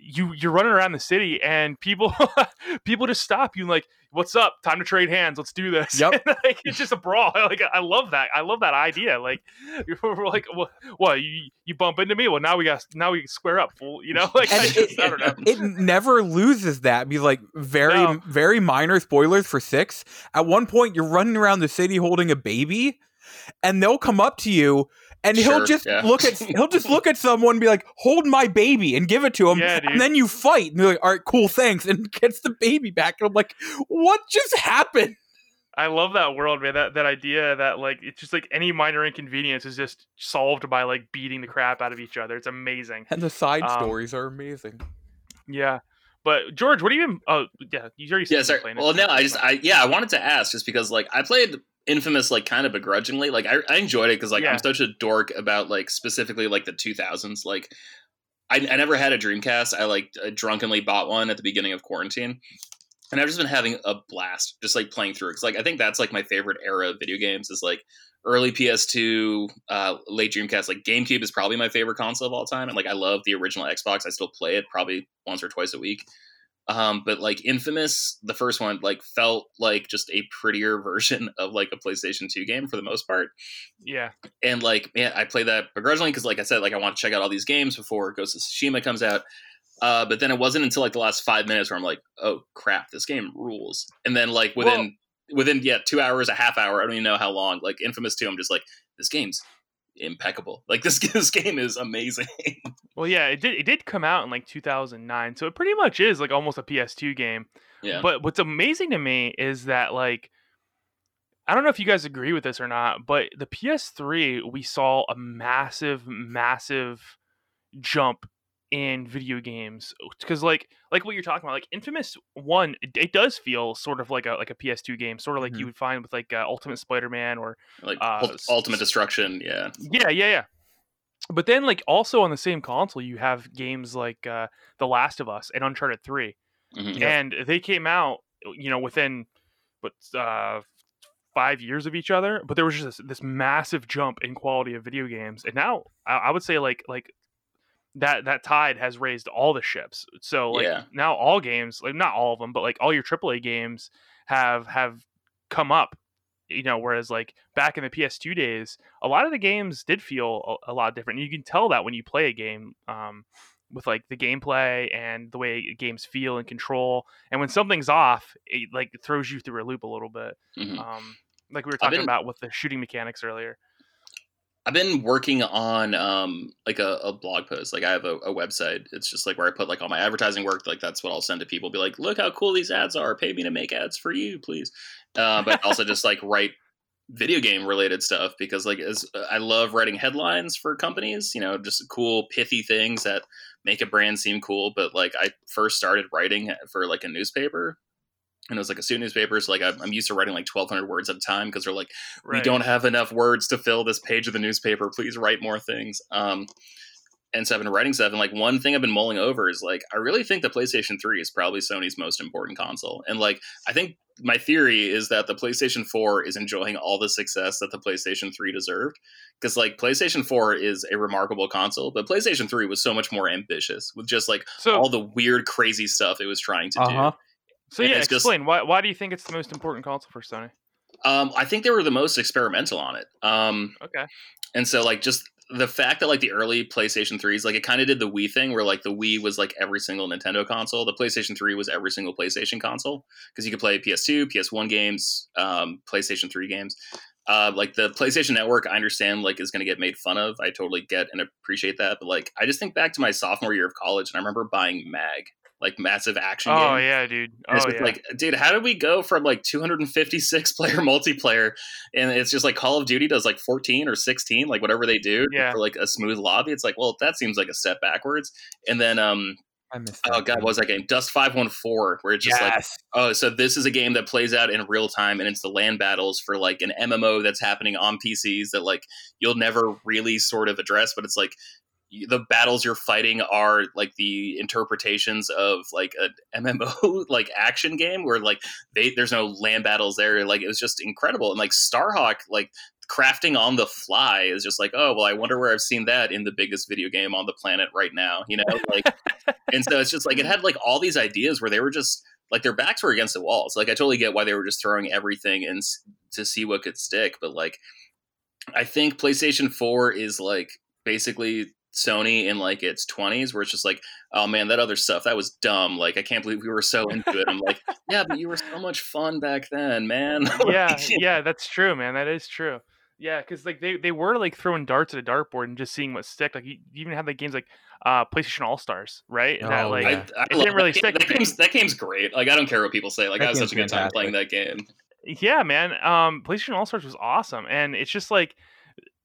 you you're running around the city and people people just stop you and like, what's up? Time to trade hands. Let's do this. Yep. And, like it's just a brawl. Like I love that. I love that idea. Like we're like, what? what you you bump into me? Well, now we got now we square up. Fool. You know, like I, And just, I don't know. it never loses that be like very No. very minor spoilers for six at one point you're running around the city holding a baby and they'll come up to you and he'll just yeah. look at he'll just look at someone and be like hold my baby and give it to him Yeah, and then you fight and they're like all right cool thanks and gets the baby back and i'm like what just happened I love that world, man. That that idea that like it's just like any minor inconvenience is just solved by like beating the crap out of each other. It's amazing. and the side Um, stories are amazing Yeah. But George, what do you even? Oh, yeah, you already said Yeah, you sorry. were playing it, Well, no, I just. I yeah, I wanted to ask just because like I played Infamous like kind of begrudgingly. Like I, I enjoyed it because like Yeah. I'm such a dork about like specifically like the 2000s. Like I, I never had a Dreamcast. I like drunkenly bought one at the beginning of quarantine. And I've just been having a blast, just like playing through. Because like I think that's like my favorite era of video games is like early PS2, uh, late Dreamcast. Like GameCube is probably my favorite console of all time, and like I love the original Xbox. I still play it probably once or twice a week. Um, but like Infamous, the first one, like felt like just a prettier version of like a PlayStation 2 game for the most part. yeah, And like, man, I play that begrudgingly because, like I said, like I want to check out all these games before Ghost of Tsushima comes out. Uh, but then it wasn't until like the last five minutes where I'm like, oh crap, this game rules. And then like within within yeah two hours, a half hour, I don't even know how long. Like Infamous 2, I'm just like, this game's impeccable. Like this this game is amazing. well, yeah, it did. It did come out in like 2009, so it pretty much is like almost a PS2 game. yeah. But what's amazing to me is that like I don't know if you guys agree with this or not, but the PS3 we saw a massive massive jump in video games because like like what you're talking about like infamous 1 it, it does feel sort of like a like a ps2 game sort of like Mhm. you would find with like uh, ultimate spider-man or like uh, Ultimate Destruction, yeah. yeah yeah yeah but then like also on the same console you have games like uh the last of us and uncharted 3 Mhm. and they came out you know within but uh five years of each other but there was just this, this massive jump in quality of video games and now I, I would say like like that that tide has raised all the ships so like Yeah. now all games like not all of them but like all your aaa games have have come up you know whereas like back in the ps2 days a lot of the games did feel a, a lot different you can tell that when you play a game um with like the gameplay and the way games feel and control and when something's off it like throws you through a loop a little bit Mhm. um like we were talking been- about with the shooting mechanics earlier I've been working on um like a, a blog post. Like I have a, a website. It's just like where I put like all my advertising work. Like that's what I'll send to people. Be like, look how cool these ads are. Pay me to make ads for you, please. Uh, but also just like write video game related stuff because like as I love writing headlines for companies. You know, just cool pithy things that make a brand seem cool. But like I first started writing for like a newspaper. And it was like a student newspaper, so like I'm I'm used to writing like 1,200 words at a time because they're like we don't have enough words to fill this page of the newspaper. Please write more things. Um, and so I've been writing stuff. And like one thing I've been mulling over is like, I really think the PlayStation 3 is probably Sony's most important console. And like, I think my theory is that the PlayStation 4 is enjoying all the success that the PlayStation 3 deserved. Because like, PlayStation 4 is a remarkable console, but PlayStation 3 was so much more ambitious with just like so all the weird, crazy stuff it was trying to uh-huh so yeah it's just- explain why why do you think it's the most important console for sony. Um, I think they were the most experimental on it. Um, okay And so like just the fact that like the early PlayStation 3s, like it kind of did the Wii thing where like the Wii was like every single Nintendo console. The PlayStation 3 was every single PlayStation console because you could play PS2, PS1 games, um, PlayStation 3 games. Uh, like the PlayStation Network, I understand like is going to get made fun of. I totally get and appreciate that. But like I just think back to my sophomore year of college and I remember buying Mag like massive action game. Oh game. yeah, dude. And it's Oh yeah. like, dude, how did we go from like 256 player multiplayer and it's just like Call of Duty does like 14 or 16, like whatever they do Yeah. for like a smooth lobby? It's like, well, that seems like a step backwards. And then, um, I missed. oh god, game. what was that game? Dust 514, where it's just like, oh, so this is a game that plays out in real time and it's the land battles for like an MMO that's happening on PCs that like you'll never really sort of address, but it's like y- the battles you're fighting are like the interpretations of like a MMO like action game where like they there's no land battles there. Like it was just incredible. And like Starhawk, like crafting on the fly is just like, oh well, I wonder where I've seen that in the biggest video game on the planet right now. You know, like and so it's just like it had like all these ideas where they were just like their backs were against the walls. Like I totally get why they were just throwing everything in to see what could stick, but like I think PlayStation 4 is like basically Sony in like its 20s where it's just like oh man that other stuff that was dumb like I can't believe we were so into it. I'm like yeah, but you were so much fun back then, man. yeah, yeah, that's true, man. That is true. Yeah, because like they, they were like throwing darts at a dartboard and just seeing what stick. Like you you even had like games like uh PlayStation All Stars, right? And that Oh, like I. I It didn't really that game. stick. That game's, that game's great. Like I don't care what people say. Like That I had such a good time playing that game. Yeah, man. Um, PlayStation All Stars was awesome, and it's just like,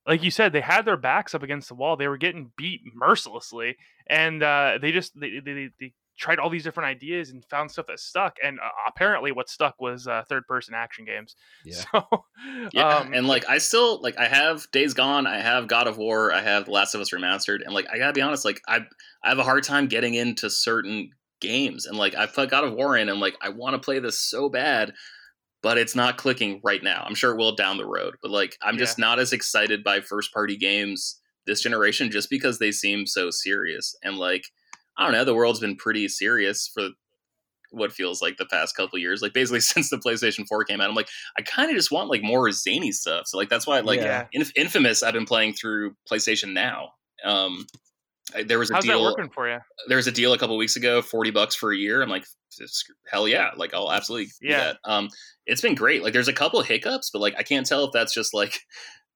like you said, they had their backs up against the wall. They were getting beat mercilessly, and uh, they just they, they, they, they tried all these different ideas and found stuff that stuck. And uh, apparently, what stuck was uh, third person action games. Yeah. So, Yeah, um, and like I still like I have Days Gone, I have God of War, I have The Last of Us remastered, and like I gotta be honest, like I I have a hard time getting into certain games, and like I put God of War in, and like I want to play this so bad, but it's not clicking right now. I'm sure it will down the road, but like I'm just not as excited by first party games this generation just because they seem so serious, and like I don't know, the world's been pretty serious for what feels like the past couple years, like basically since the PlayStation 4 came out. I'm like. I kind of just want like more zany stuff. So like that's why like Yeah. Inf- Infamous I've been playing through PlayStation Now. Um, I, there was a how's that deal. working for you? There was a deal a couple weeks ago, forty bucks for a year. I'm like, hell yeah! Like I'll absolutely Yeah. that. Um, it's been great. Like there's a couple hiccups, but like I can't tell if that's just like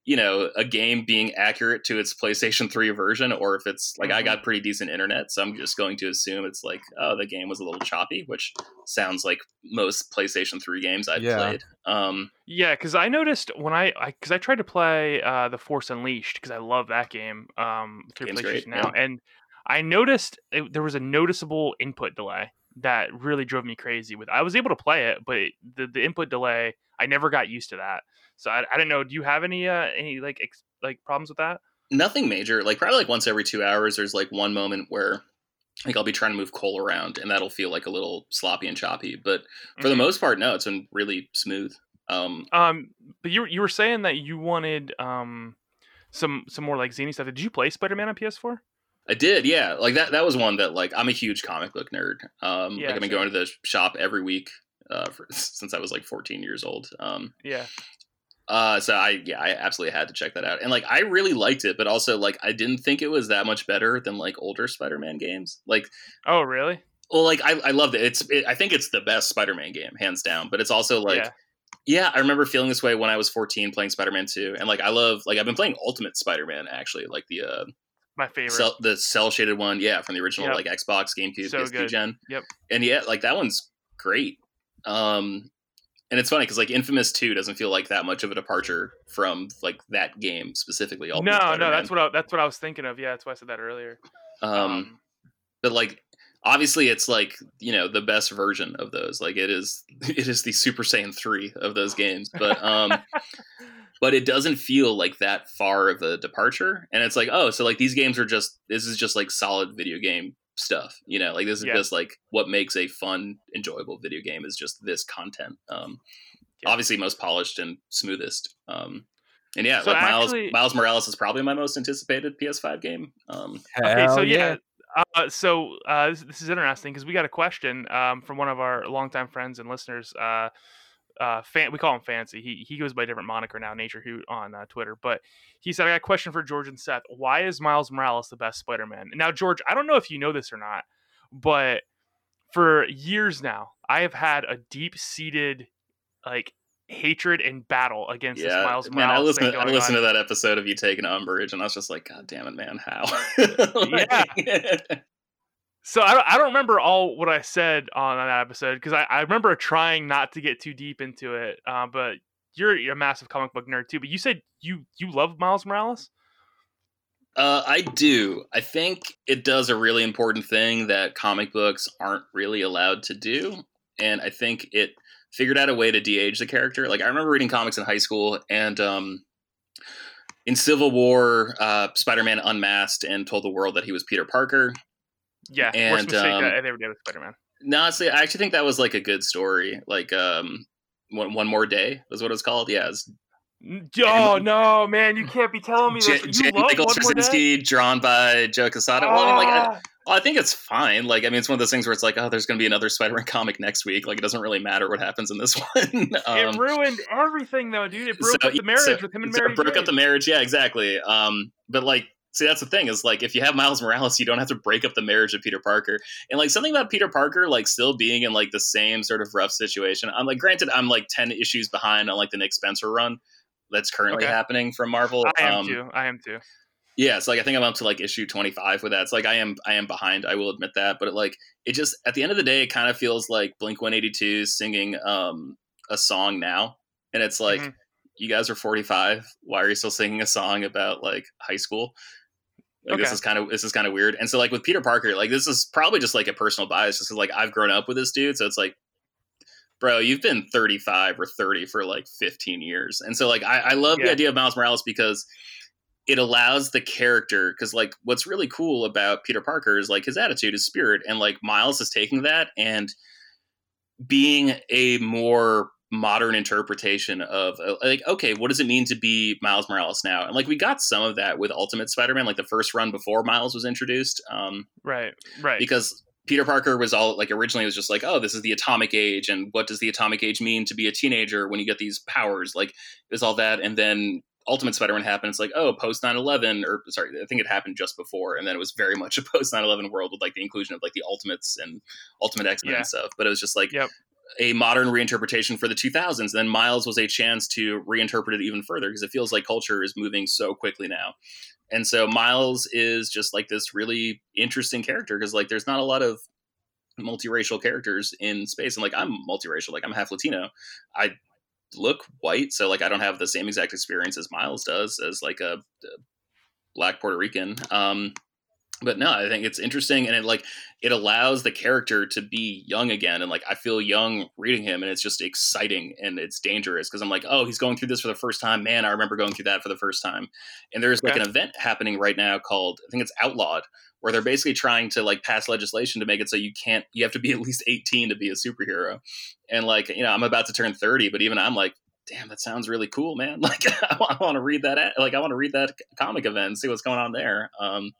you know a game being accurate to its PlayStation 3 version or if it's like I Mhm. got pretty decent internet, so I'm just going to assume it's like oh the game was a little choppy, which sounds like most PlayStation 3 games I've Yeah. played. Um, Yeah, because I noticed when I because I, tried to play uh, the Force Unleashed because I love that game um, through PlayStation great, now, yeah. and I noticed it, there was a noticeable input delay that really drove me crazy. With I was able to play it, but it, the the input delay I never got used to that. So I, I don't know. Do you have any uh, any like ex, like problems with that? nothing major. Like probably like once every two hours, there's like one moment where like I'll be trying to move Cole around, and that'll feel like a little sloppy and choppy. But for the Mhm. most part, no, it's been really smooth. Um, Um, but you were- you were saying that you wanted um some some more like zany stuff. Did you play Spider Man on PS4? I did, yeah. Like that. That was one that like I'm a huge comic book nerd. Um, Yeah, like I've been same. going to the shop every week uh, for, since I was like 14 years old. Um, Yeah. Uh, so I yeah, I absolutely had to check that out, and like I really liked it, but also like I didn't think it was that much better than like older Spider-Man games. Like, Oh, really? well, like I, I loved it. It's it, I think it's the best Spider-Man game, hands down. But it's also like, Yeah. yeah. I remember feeling this way when I was 14 playing Spider-Man 2, and like I love like I've been playing Ultimate Spider-Man actually, like the uh My favorite. cell, the cell shaded one, yeah, from the original Yep. like Xbox, GameCube, So PS2 good. gen. Yep. And yeah, like that one's great. Um, and it's funny because like Infamous 2 doesn't feel like that much of a departure from like that game specifically. Ultimate no, no, that's what I, that's what I was thinking of. Yeah, that's why I said that earlier. Um, but like obviously it's like you know the best version of those. Like it is, it is the Super Saiyan 3 of those games. But um, but it doesn't feel like that far of a departure. And it's like oh, so like these games are just this is just like solid video game stuff you know like this is Yeah. just like what makes a fun enjoyable video game is just this content um Yeah. obviously most polished and smoothest um and yeah So like miles actually- miles morales is probably my most anticipated ps5 game um okay, so Hell yeah. Uh, so uh, this, this is interesting because we got a question um, from one of our longtime friends and listeners. Uh, uh, fan, we call him Fancy. He he goes by a different moniker now, Nature Hoot on uh, Twitter. But he said, "I got a question for George and Seth. Why is Miles Morales the best Spider-Man?" Now, George, I don't know if you know this or not, but for years now, I have had a deep-seated like hatred and battle against this Miles man Morales i listened to, i listened to that episode of you taking umbrage and i was just like god damn it man how Yeah. So I don't, I don't remember all what I said on that episode because I, I remember trying not to get too deep into it. Uh, but you're, you're a massive comic book nerd too. But you said you you love Miles Morales. Uh, I do. I think it does a really important thing that comic books aren't really allowed to do, and I think it figured out a way to de-age the character. Like I remember reading comics in high school, and um, in Civil War, uh, Spider-Man unmasked and told the world that he was Peter Parker. Yeah, And, worst mistake um, I ever did with Spider Man. No, honestly, I actually think that was like a good story. Like um, one, one more day was what it was called. Yeah, it was Oh no, man! You can't be telling me J- this. J- You love Michael one more day. Straczynski, drawn by Joe Quesada. Well, I mean, like, I, Ah, well, I think it's fine. Like, I mean, it's one of those things where it's like, oh, there's going to be another Spider-Man comic next week. Like, it doesn't really matter what happens in this one. it um, ruined everything, though, dude. It broke so- up the marriage so- with him and so Mary. it broke Jane. up the marriage. Yeah, exactly. Um, but like, see, that's the thing is like, if you have Miles Morales, you don't have to break up the marriage of Peter Parker. And like something about Peter Parker, like still being in like the same sort of rough situation. I'm like, granted, I'm like ten issues behind on like the Nick Spencer run that's currently Okay. happening from Marvel. I am Um, too. I am too. yeah, so like I think I'm up to like issue 25 with that. It's like I am I am behind. I will admit that, but it, like it just at the end of the day, it kind of feels like Blink 182 singing um a song now, and it's like Mhm. you guys are 45. Why are you still singing a song about like high school? Like this is kind of this is kind of weird. And so like with Peter Parker, like this is probably just like a personal bias, Just like I've grown up with this dude, so it's like. Bro, you've been 35 or 30 for like 15 years. And so like I, I love the idea of Miles Morales because it allows the character because like what's really cool about peter parker is like his attitude his spirit and like miles is taking that and being a more modern interpretation of uh, like okay what does it mean to be miles morales now and like we got some of that with ultimate spider-man like the first run before miles was introduced um Right. Right. because Peter Parker was all like originally it was just like, oh, this is the atomic age, and what does the atomic age mean to be a teenager when you get these powers? Like, it was all that, and then Ultimate Spider-Man happened. It's like, oh, post 9-11, or sorry, I think it happened just before, and then it was very much a post 9-11 world with like the inclusion of like the Ultimates and Ultimate X-Men Yeah. and stuff. But it was just like Yep. A modern reinterpretation for the 2000s. And then Miles was a chance to reinterpret it even further because it feels like culture is moving so quickly now. And so Miles is just like this really interesting character because like there's not a lot of multiracial characters in space and like I'm multiracial like I'm half Latino I look white so like I don't have the same exact experience as Miles does as like a, a black Puerto Rican um but no I think it's interesting and it like it allows the character to be young again and like I feel young reading him and it's just exciting and it's dangerous because I'm like oh he's going through this for the first time. Man I remember going through that for the first time. And there's like an event happening right now called I think it's outlawed where they're basically trying to like pass legislation to make it so you can't you have to be at least 18 to be a superhero. And like you know i'm about to turn 30 but even i'm like damn that sounds really cool man. Like i want to read that at, like i want to read that comic event and see what's going on there. Um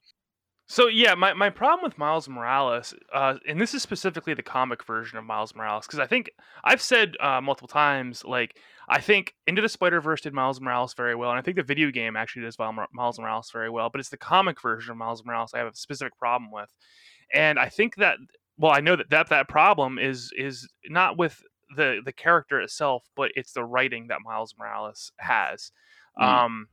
So yeah, my, my problem with Miles Morales, uh, and this is specifically the comic version of Miles Morales, because I think I've said uh, multiple times, like I think Into the Spider Verse did Miles Morales very well, and I think the video game actually does Miles Morales very well, but it's the comic version of Miles Morales I have a specific problem with, and I think that well, I know that that, that problem is is not with the the character itself, but it's the writing that Miles Morales has. Mm. Um,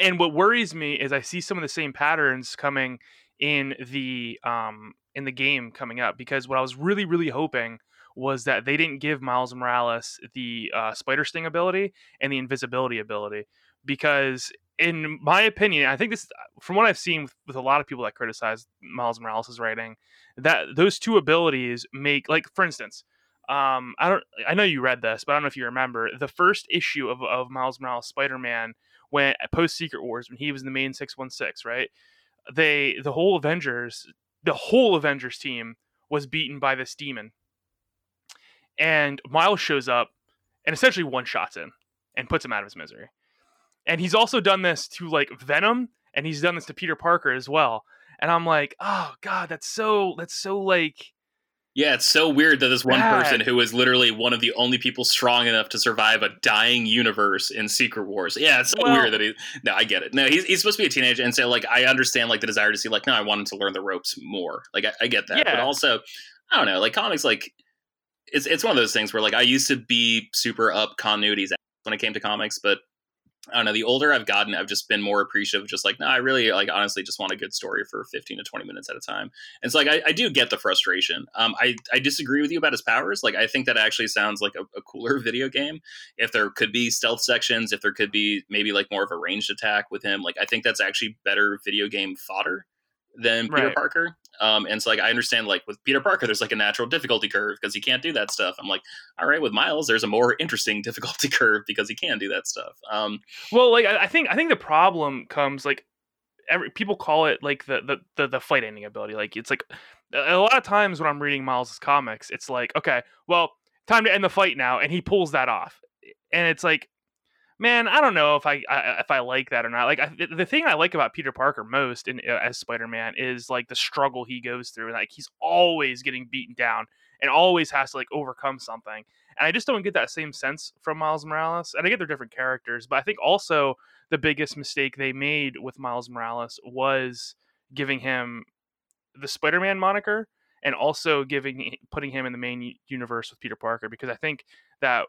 and what worries me is I see some of the same patterns coming in the um in the game coming up because what I was really really hoping was that they didn't give Miles Morales the uh, spider sting ability and the invisibility ability because in my opinion I think this from what I've seen with, with a lot of people that criticize Miles Morales' writing that those two abilities make like for instance um I don't I know you read this but I don't know if you remember the first issue of, of Miles Morales Spider-Man when uh, post Secret Wars when he was in the main 616 right? They the whole Avengers the whole Avengers team was beaten by this demon. And Miles shows up and essentially one shots him and puts him out of his misery. And he's also done this to like Venom and he's done this to Peter Parker as well. And I'm like oh god that's so that's so like yeah it's so weird that this one Bad. person who is literally one of the only people strong enough to survive a dying universe in secret wars. Yeah it's so Well- weird that he no i get it. No he's, he's supposed to be a teenager and so like i understand like the desire to see like no i want him to learn the ropes more. Like i, I get that but also i don't know like comics like it's it's one of those things where like I used to be super up continuities when it came to comics, but I don't know. The older I've gotten, I've just been more appreciative. Just like, no, I really like honestly just want a good story for fifteen to twenty minutes at a time. And so, like, I, I do get the frustration. Um, I I disagree with you about his powers. Like, I think that actually sounds like a, a cooler video game. If there could be stealth sections, if there could be maybe like more of a ranged attack with him, like I think that's actually better video game fodder than Peter Right. Parker. Um, and so like I understand like with Peter Parker, there's like a natural difficulty curve because he can't do that stuff. I'm like, all right, with Miles, there's a more interesting difficulty curve because he can do that stuff. Um, Well, like I think I think the problem comes like every people call it like the the the, the fight ending ability. Like it's like a a lot of times when I'm reading Miles's comics, it's like okay, well, time to end the fight now, and he pulls that off, and it's like. Man, I don't know if I, I if I like that or not. Like I, the- thing I like about Peter Parker most in uh, as Spider Man is like the struggle he goes through. Like he's always getting beaten down and always has to like overcome something. And I just don't get that same sense from Miles Morales. And I get they're different characters, but I think also the biggest mistake they made with Miles Morales was giving him the Spider-Man moniker and also giving putting him in the main universe with Peter Parker because I think that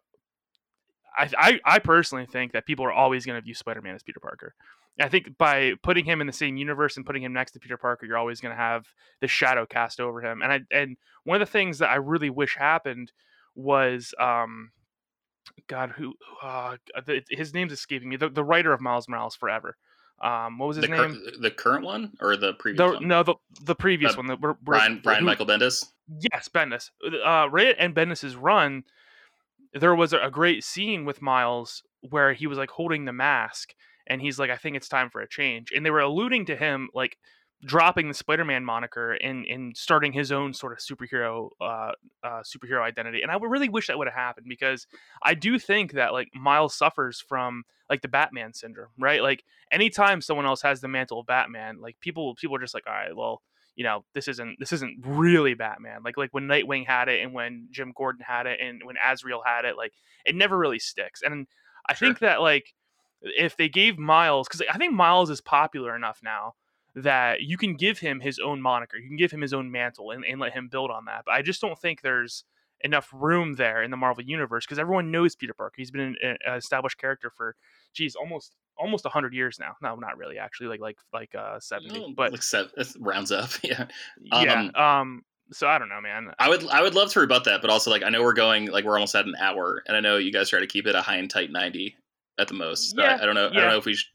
I I, I personally think that people are always going to view Spider-Man as Peter Parker. I think by putting him in the same universe and putting him next to Peter Parker, you're always going to have the shadow cast over him. And I and one of the things that I really wish happened was um God, who uh, the, his name's escaping me. The, the writer of Miles Morales Forever. Um, what was his the, cur- name? the current one or the previous The, one? no, the the previous Uh, one. We're- we're- Brian Brian who- Michael Bendis. Yes, Bendis. Uh, Ray and Bendis's run, there was a, great scene with Miles where he was like holding the mask, and he's like, "I think it's time for a change." And they were alluding to him like dropping the Spider-Man moniker and and starting his own sort of superhero uh, uh, superhero identity. And I really wish that would have happened because I do think that like Miles suffers from like the Batman syndrome, right? Like anytime someone else has the mantle of Batman, like people people are just like, all right, well, you know, this isn't this isn't really Batman. Like like when Nightwing had it and when Jim Gordon had it and when Azrael had it, like it never really sticks. And I Sure. think that like if they gave Miles, because I think Miles is popular enough now that you can give him his own moniker, you can give him his own mantle, and, and let him build on that. But I just don't think there's enough room there in the Marvel universe because everyone knows Peter Parker. He's been an, an established character for, geez, almost almost hundred years now. No, not really, actually, like like like uh seventy. No, but like seven, rounds up. Yeah, yeah, um, um. So I don't know, man. I would I would love to rebut that, but also like I know we're going like we're almost at an hour, and I know you guys try to keep it a high and tight ninety at the most. So I- Yeah, I, don't know. I don't know if we sh-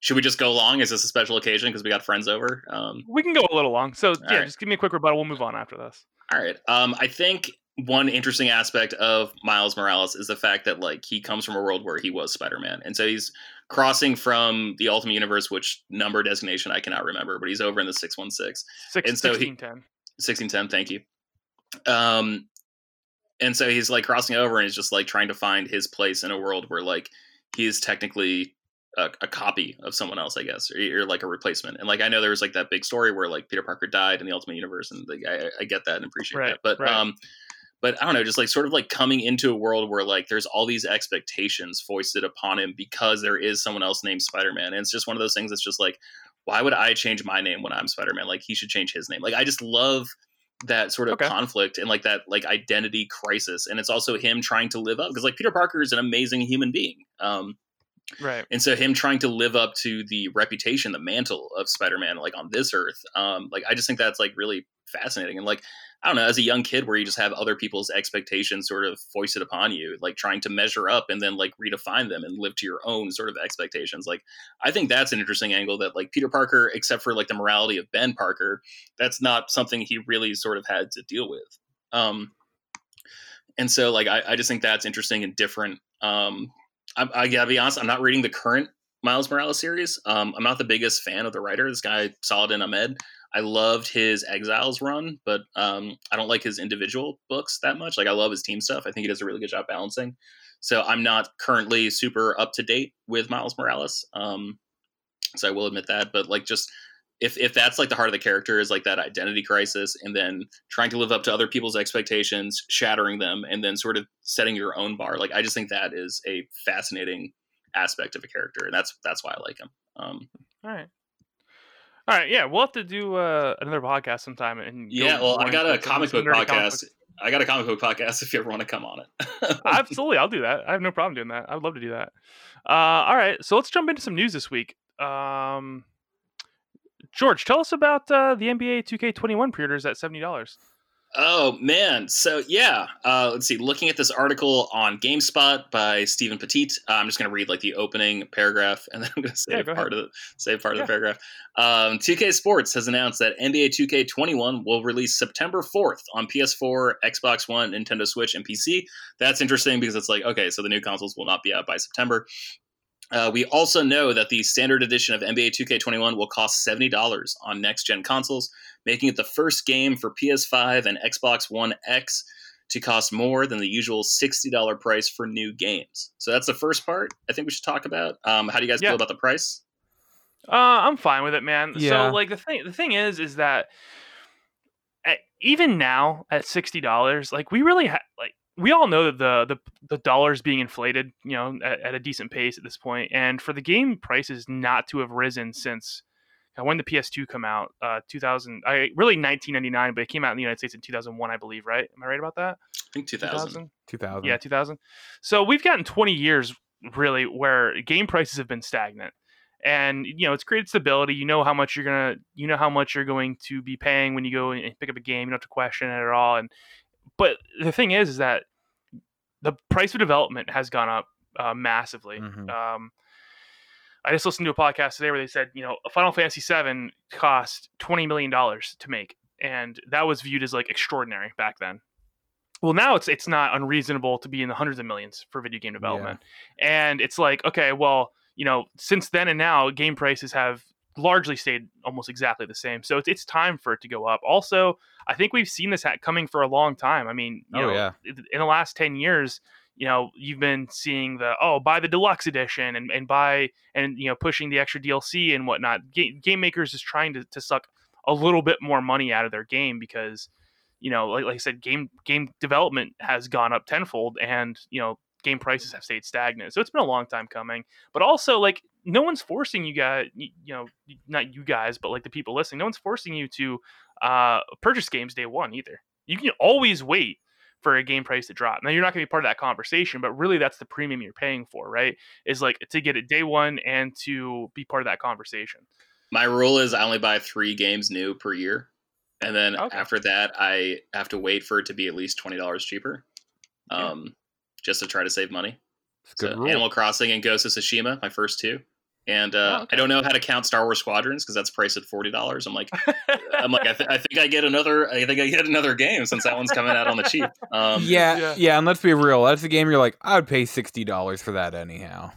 should we just go long. Is this a special occasion because we got friends over? Um, We can go a little long. So yeah, right. just give me a quick rebuttal. We'll move on after this. All right. Um, I think one interesting aspect of Miles Morales is the fact that like he comes from a world where he was Spider-Man, and so he's crossing from the Ultimate Universe, which number designation I cannot remember, but he's over in the six one six. Six, And so he- 16, 1610 thank you. Um and so he's like crossing over and he's just like trying to find his place in a world where like he is technically a, a copy of someone else i guess or, or like a replacement. And like i know there was like that big story where like peter parker died in the ultimate universe and like i, I get that and appreciate Right, that. But right. um but I don't know, just like sort of like coming into a world where like there's all these expectations foisted upon him because there is someone else named Spider-Man. And it's just one of those things that's just like, why would I change my name when I'm Spider-Man? Like he should change his name. Like I just love that sort of Okay. conflict and like that like identity crisis. And it's also him trying to live up because like Peter Parker is an amazing human being. Um right. and so him trying to live up to the reputation, the mantle of Spider-Man, like on this earth, um, like I just think that's like really fascinating. And like I don't know, as a young kid, where you just have other people's expectations sort of foisted upon you, like trying to measure up and then like redefine them and live to your own sort of expectations. Like I think that's an interesting angle that like Peter Parker, except for like the morality of Ben Parker, that's not something he really sort of had to deal with. Um, and so like I, I just think that's interesting and different. Um, I, I gotta be honest, I'm not reading the current Miles Morales series. Um, I'm not the biggest fan of the writer. This guy Saladin Ahmed. I loved his Exiles run, but um, I don't like his individual books that much. Like I love his team stuff. I think he does a really good job balancing. So I'm not currently super up to date with Miles Morales. Um, so I will admit that. But like just if if that's like the heart of the character is like that identity crisis, and then trying to live up to other people's expectations, shattering them, and then sort of setting your own bar. Like I just think that is a fascinating aspect of a character, and that's that's why I like him. Um, All right. All right, yeah, we'll have to do uh, another podcast sometime. And yeah, well, I got a comic book comic podcast. book- I got a comic book podcast if you ever want to come on it. Absolutely, I'll do that. I have no problem doing that. I'd love to do that. Uh, all right, so let's jump into some news this week. Um, George, tell us about uh, the NBA 2K21 pre-orders at seventy dollars. Oh man, so yeah, uh, let's see. Looking at this article on GameSpot by Steven Petite, uh, I'm just going to read like the opening paragraph, and then I'm going to say Yeah, part of the, say part Yeah. of the paragraph. Um, 2K Sports has announced that NBA 2K21 will release September 4th on PS4, Xbox One, Nintendo Switch, and PC. That's interesting because it's like okay, so the new consoles will not be out by September. Uh, we also know that the standard edition of NBA 2K21 will cost $70 on next gen consoles, making it the first game for PS5 and Xbox One X to cost more than the usual $60 price for new games. So that's the first part I think we should talk about. Um, how do you guys Yeah. feel about the price? Uh, I'm fine with it, man. Yeah. So like the thing, the thing is, is that at, even now at sixty dollars, like we really ha- like we all know that the the the dollars being inflated, you know, at, at a decent pace at this point. point, and for the game prices not to have risen since uh, when the PS2 come out, uh, 2000, I really 1999, but it came out in the United States in 2001, I believe, right? Am I right about that? I think 2000. Two thousand. Yeah, 2000. So we've gotten 20 years really where game prices have been stagnant. And you know, it's created stability. You know how much you're going to you know how much you're going to be paying when you go and pick up a game. You don't have to question it at all. And but the thing is is that the price of development has gone up uh, massively. Mhm. Um, I just listened to a podcast today where they said, you know, a Final Fantasy VII cost twenty million dollars to make, and that was viewed as like extraordinary back then. Well, now it's it's not unreasonable to be in the hundreds of millions for video game development, and it's like, okay, well, you know, since then and now, game prices have largely stayed almost exactly the same. So it's it's time for it to go up. Also, I think we've seen this ha- coming for a long time. I mean, you Oh, know, yeah. in the last ten years, you know, you've been seeing the oh, buy the deluxe edition and, and buy and you know pushing the extra DLC and whatnot. Game, game makers is trying to, to suck a little bit more money out of their game because you know, like, like I said, game game development has gone up tenfold, and you know, game prices have stayed stagnant. So it's been a long time coming. But also, like, no one's forcing you guys, you know, not you guys, but like the people listening, no one's forcing you to uh, purchase games day one either. You can always wait for a game price to drop. Now you're not going to be part of that conversation, but really that's the premium you're paying for, right? Is like to get it day one and to be part of that conversation. My rule is I only buy three games new per year. And then Okay. after that, I have to wait for it to be at least $20 cheaper Yeah. um, just to try to save money. It's a good So. Animal Crossing and Ghost of Tsushima, my first two. And uh, Oh, okay. I don't know how to count Star Wars Squadrons because that's priced at forty dollars. I'm like, I'm like, I, th- I think I get another. I think I get another game since that one's coming out on the cheap. Um, yeah, Yeah. yeah, and let's be real. That's a game you're like, I would pay sixty dollars for that anyhow.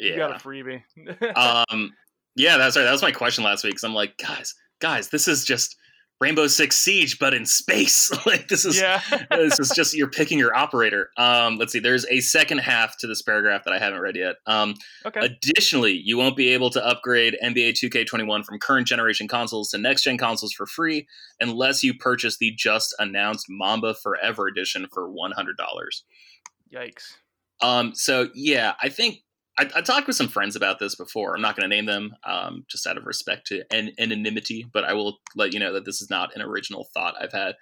you got a freebie. um, yeah, that's right. That was my question last week. Because I'm like, guys, guys, this is just Rainbow Six Siege, but in space. like this is yeah. this is just you're picking your operator. Um, let's see. There's a second half to this paragraph that I haven't read yet. Um, Okay. Additionally, you won't be able to upgrade NBA 2K21 from current generation consoles to next gen consoles for free unless you purchase the just announced Mamba Forever edition for $100. Yikes. Um, so yeah, I think I, I talked with some friends about this before. I'm not going to name them, um, just out of respect to an- anonymity, but I will let you know that this is not an original thought I've had.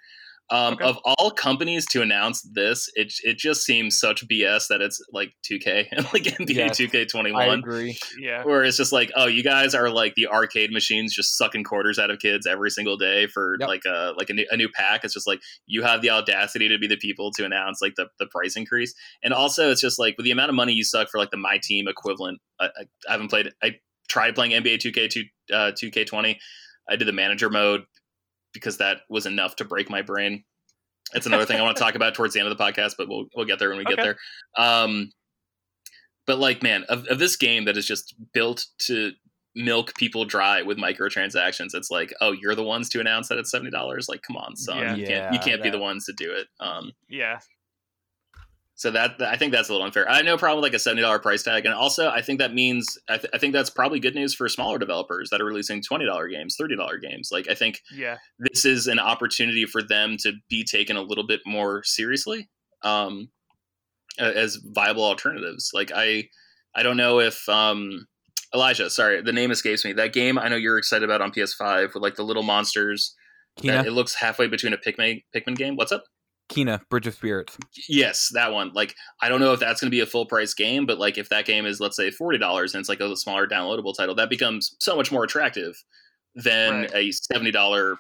Um, Okay. Of all companies to announce this, it it just seems such BS that it's like 2K and like NBA Yes, 2K21 I agree. Yeah. where it's just like, oh, you guys are like the arcade machines, just sucking quarters out of kids every single day for Yep. like a like a new, a new pack. It's just like you have the audacity to be the people to announce like the, the price increase, and also it's just like with the amount of money you suck for like the my team equivalent. I, I, I haven't played. I tried playing NBA Two K two uh, Two K twenty. I did the manager mode because that was enough to break my brain. It's another thing I want to talk about towards the end of the podcast, but we'll we'll get there when we get there. Um, but like, man, of, of this game that is just built to milk people dry with microtransactions, it's like, oh, you're the ones to announce that it's seventy dollars. Like, come on, son, Yeah. you can't you can't be the ones to do it. Um, Yeah. So that I think that's a little unfair. I have no problem with like a seventy dollar price tag, and also I think that means I, th- I think that's probably good news for smaller developers that are releasing twenty dollar games, thirty dollar games. Like I think Yeah. this is an opportunity for them to be taken a little bit more seriously um, as viable alternatives. Like I, I don't know if um, Elijah, sorry, the name escapes me. That game I know you're excited about on PS5 with like the little monsters. Kena, That it looks halfway between a Pikmin Pikmin game. What's up? Kena, Bridge of Spirits. Yes, that one. Like, I don't know if that's going to be a full price game, but like, if that game is, let's say, forty dollars and it's like a smaller downloadable title, that becomes so much more attractive than Right. a seventy dollar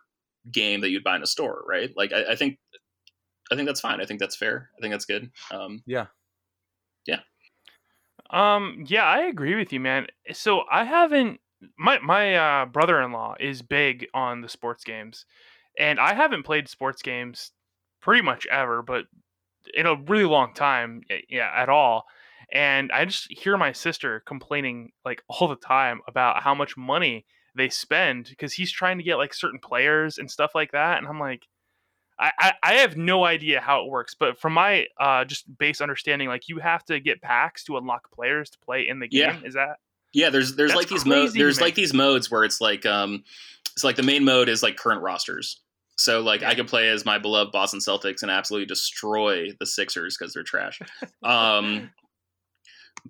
game that you'd buy in a store, right? Like, I, I think, I think that's fine. I think that's fair. I think that's good. Um, Yeah. Yeah, um, yeah, I agree with you, man. So I haven't my my uh, brother-in-law is big on the sports games, and I haven't played sports games pretty much ever, but in a really long time, yeah, at all. And I just hear my sister complaining like all the time about how much money they spend because he's trying to get like certain players and stuff like that, and I'm like. I, I, I have no idea how it works, but from my uh, just base understanding, like you have to get packs to unlock players to play in the game. Yeah. Is that Yeah, there's there's That's like these modes. There's like these modes where it's like um, it's like the main mode is like current rosters. So like I Yeah. could play as my beloved Boston Celtics and absolutely destroy the Sixers because they're trash. um,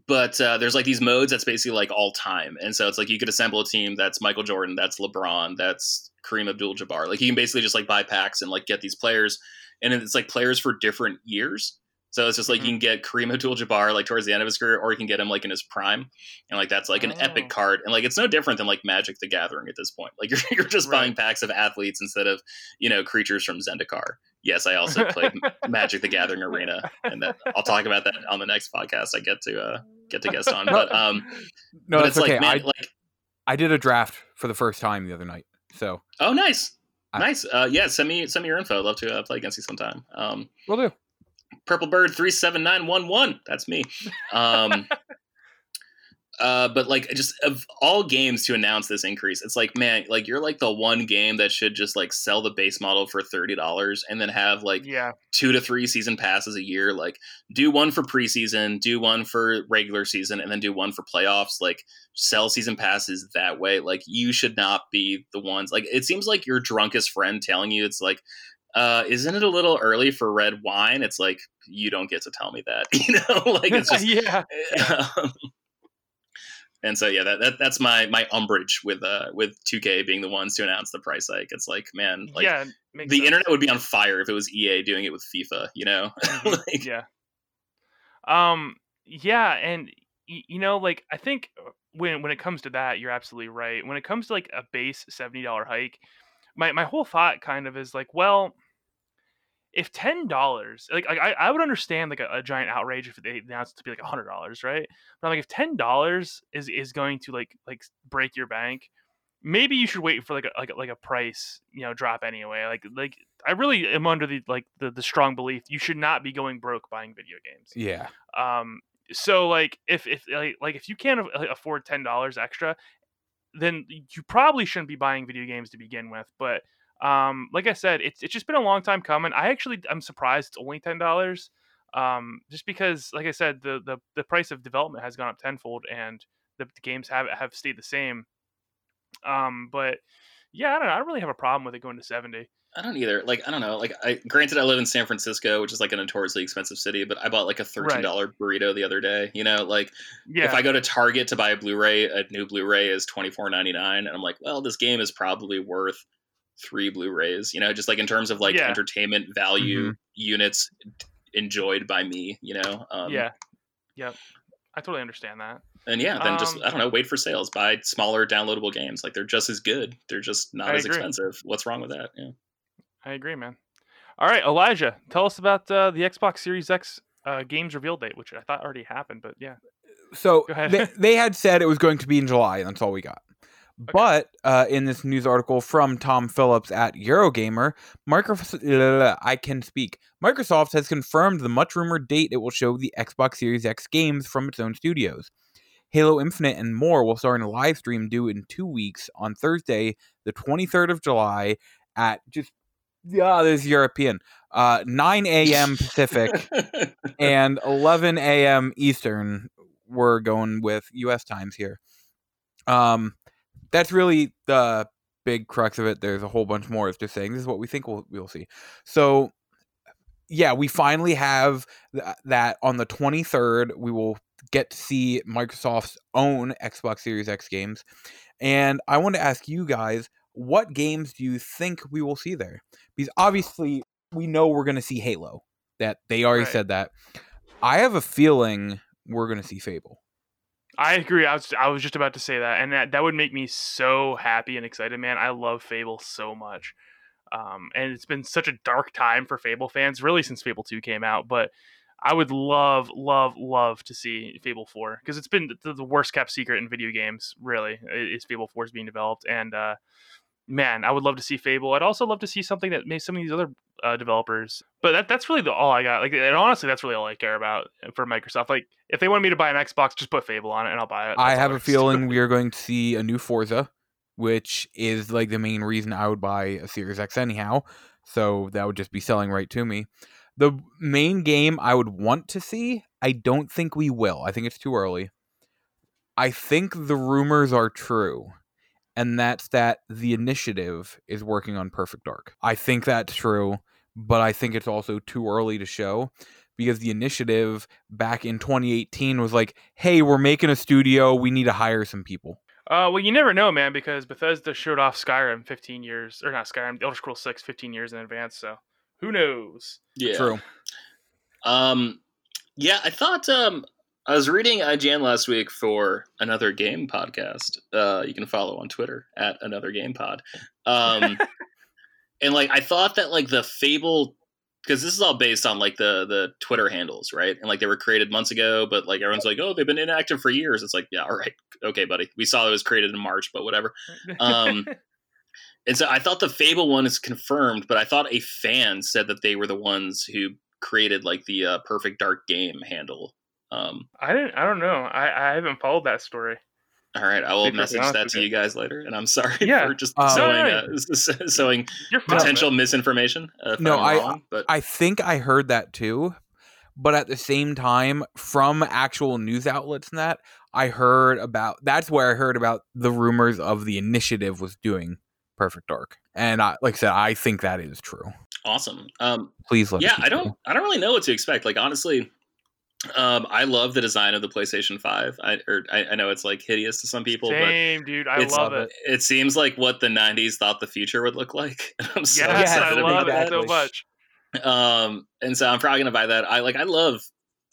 but uh, there's like these modes that's basically like all time, and so it's like you could assemble a team that's Michael Jordan, that's LeBron, that's Kareem Abdul-Jabbar. Like you can basically just like buy packs and like get these players, and it's like players for different years. So it's just like Mhm. you can get Kareem Abdul-Jabbar like towards the end of his career, or you can get him like in his prime, and like that's like an Oh. epic card, and like it's no different than like Magic the Gathering at this point. Like you're you're just Right. buying packs of athletes instead of you know creatures from Zendikar. Yes, I also played Magic the Gathering Arena, and that, I'll talk about that on the next podcast I get to uh, get to guest on. But um, No, but that's it's okay. like man, I, like I did a draft for the first time the other night. So oh nice, I- nice. Uh, yeah, send me send me your info. I'd love to uh, play against you sometime. Um, we'll do. Purple Bird three seven nine one one. That's me. Um, uh, but like just of all games to announce this increase, it's like man, like you're like the one game that should just like sell the base model for thirty dollars and then have like yeah, two to three season passes a year. Like do one for preseason, do one for regular season, and then do one for playoffs. Like sell season passes that way. Like you should not be the ones. Like it seems like your drunkest friend telling you it's like. Uh, isn't it a little early for red wine? It's like you don't get to tell me that, you know. like it's just, yeah, um, and so yeah, that, that that's my my umbrage with uh with 2K being the ones to announce the price hike. It's like man, like yeah. the sense. internet would be on fire if it was EA doing it with FIFA, you know? Mhm, like, yeah. Um. Yeah, and y- you know, like I think uh, when when it comes to that, you're absolutely right. When it comes to like a base seventy dollar hike, my my whole thought kind of is like, well, if ten dollars, like, like I, I would understand like a, a giant outrage if they announced it to be like a hundred dollars, right? But I'm like, if ten dollars is is going to like like break your bank, maybe you should wait for like a like a, like a price you know drop anyway. Like like I really am under the like the the strong belief you should not be going broke buying video games. Yeah. Um, so like if if like, like if you can't afford ten dollars extra, then you probably shouldn't be buying video games to begin with. But um, like I said, it's it's just been a long time coming. I actually I'm surprised it's only ten dollars. Um, just because, like I said, the the the price of development has gone up tenfold, and the, the games have have stayed the same. Um, but yeah, I don't know. I don't really have a problem with it going to seventy. I don't either. Like, I don't know. Like, I granted, I live in San Francisco, which is like a notoriously expensive city, but I bought like a thirteen dollar burrito the other day. You know, like Yeah, if I go to Target to buy a Blu-ray, a new Blu-ray is twenty four ninety nine, and I'm like, well, this game is probably worth three Blu-rays. You know, just like in terms of like Yeah. entertainment value units enjoyed by me. You know, um, yeah, yep. I totally understand that. And yeah, then just Um, I don't know, wait for sales, buy smaller downloadable games. Like they're just as good. They're just not I as agree. expensive. What's wrong with that? Yeah. I agree, man. All right, Elijah, tell us about uh, the Xbox Series X uh, games reveal date, which I thought already happened, but yeah. So Go ahead. they, they had said it was going to be in July, and that's all we got. But uh, in this news article from Tom Phillips at Eurogamer, Microsoft, I can speak. Microsoft has confirmed the much rumored date it will show the Xbox Series X games from its own studios. Halo Infinite and more will start in a live stream due in two weeks on Thursday, the 23rd of July, at just yeah, this is European, uh, 9 a.m. Pacific and 11 a.m. Eastern. We're going with U.S. times here. Um, that's really the big crux of it. There's a whole bunch more. It's just saying this is what we think we'll we'll see. So, yeah, we finally have th- that on the 23rd. We will get to see Microsoft's own Xbox Series X games, and I want to ask you guys. What games do you think we will see there? Because obviously, we know we're going to see Halo. That they already Right. said that. I have a feeling we're going to see Fable. I agree. I was I was just about to say that, and that that would make me so happy and excited, man. I love Fable so much, um, and it's been such a dark time for Fable fans, really since Fable Two came out. But I would love, love, love to see Fable Four because it's been the, the worst kept secret in video games. Really, is Fable Four is being developed, and uh, man, I would love to see Fable. I'd also love to see something that made some of these other uh, developers. But that that's really the, all I got. Like, and honestly, that's really all I care about for Microsoft. Like, if they want me to buy an Xbox, just put Fable on it, and I'll buy it. I That's all have a feeling we are going to see a new Forza, which is like the main reason I would buy a Series X anyhow. So that would just be selling right to me. The main game I would want to see, I don't think we will. I think it's too early. I think the rumors are true, and that's that the initiative is working on Perfect Dark. I think that's true, but I think it's also too early to show because the initiative back in 2018 was like, "Hey, we're making a studio. We need to hire some people." Uh, well, you never know, man, because Bethesda showed off Skyrim 15 years, or not Skyrim, Elder Scrolls 6 15 years in advance. So who knows? Yeah. True. Um, yeah, I thought um, I was reading IGN last week for another game podcast. Uh, you can follow on Twitter at another game pod. Um, and like I thought that like the Fable because this is all based on like the the Twitter handles, right? And like they were created months ago, but like everyone's like, oh, they've been inactive for years. It's like, yeah, all right, okay, buddy. We saw it was created in March, but whatever. Um, And so I thought the Fable one is confirmed, but I thought a fan said that they were the ones who created like the uh, Perfect Dark Game handle. Um, I didn't. I don't know. I, I haven't followed that story. all right, I will message that to you. you guys later, and I'm sorry Yeah. for just Um, sowing, No, uh, sowing You're fine, potential man. misinformation. Uh, No, I'm wrong, but I think I heard that too, but at the same time, from actual news outlets and that, I heard about that's where I heard about the rumors of the initiative was doing Perfect Dark, and I, like I said, I think that is true. awesome. Um, Please let yeah, me I don't, I don't really know what to expect. Like honestly, um, I love the design of the PlayStation Five. I, or I, I know it's like hideous to some people, but dude. I love it. it seems like what the '90s thought the future would look like. I'm so Yes, excited I love that. it so much. um and so i'm probably gonna buy that i like i love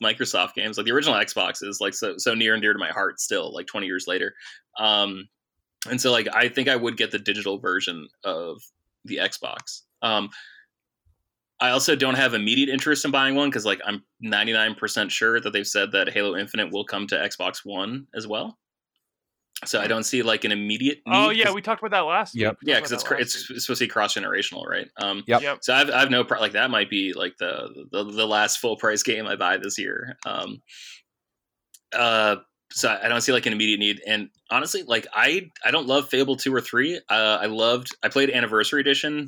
microsoft games like the original xbox is like so so near and dear to my heart still like 20 years later um and so like i think i would get the digital version of the xbox um i also don't have immediate interest in buying one because like i'm 99% sure that they've said that halo infinite will come to xbox one as well so i don't see like an immediate need Oh yeah, 'cause- we talked about that last. Yep. week. Yeah because it's about cr- that it's supposed to be cross generational right um Yep. Yep. so I've I've no pro- like that might be like the, the the last full price game I buy this year. Um, uh, so I don't see like an immediate need. And honestly, like I I don't love Fable two or three. Uh, I loved I played Anniversary Edition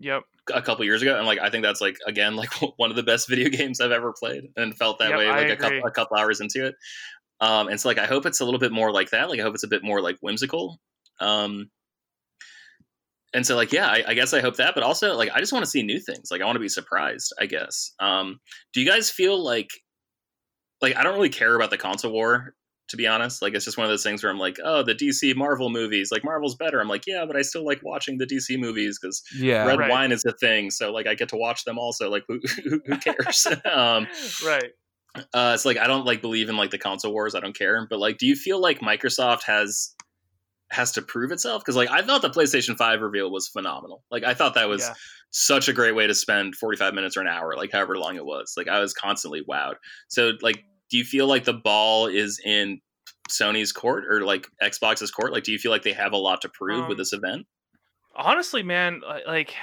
Yep. A couple years ago, and like I think that's like again like one of the best video games I've ever played, and felt that Yep, way like a couple a couple hours into it. Um, and so like I hope it's a little bit more like that. Like I hope it's a bit more like whimsical. Um, and so like yeah, I, I guess I hope that, but also like I just want to see new things. Like I want to be surprised. I guess. Um, do you guys feel like like I don't really care about the console war? To be honest, like it's just one of those things where I'm like, oh, the DC Marvel movies, like Marvel's better. I'm like, yeah, but I still like watching the DC movies because Yeah, red Right. wine is a thing so like i get to watch them also like who, who, who cares um right. uh it's like i don't like believe in like the console wars i don't care but like do you feel like microsoft has has to prove itself because like i thought the playstation 5 reveal was phenomenal like i thought that was Yeah. such a great way to spend 45 minutes or an hour like however long it was like i was constantly wowed so like do you feel like the ball is in sony's court or like xbox's court like do you feel like they have a lot to prove with Um, this event honestly, man, like,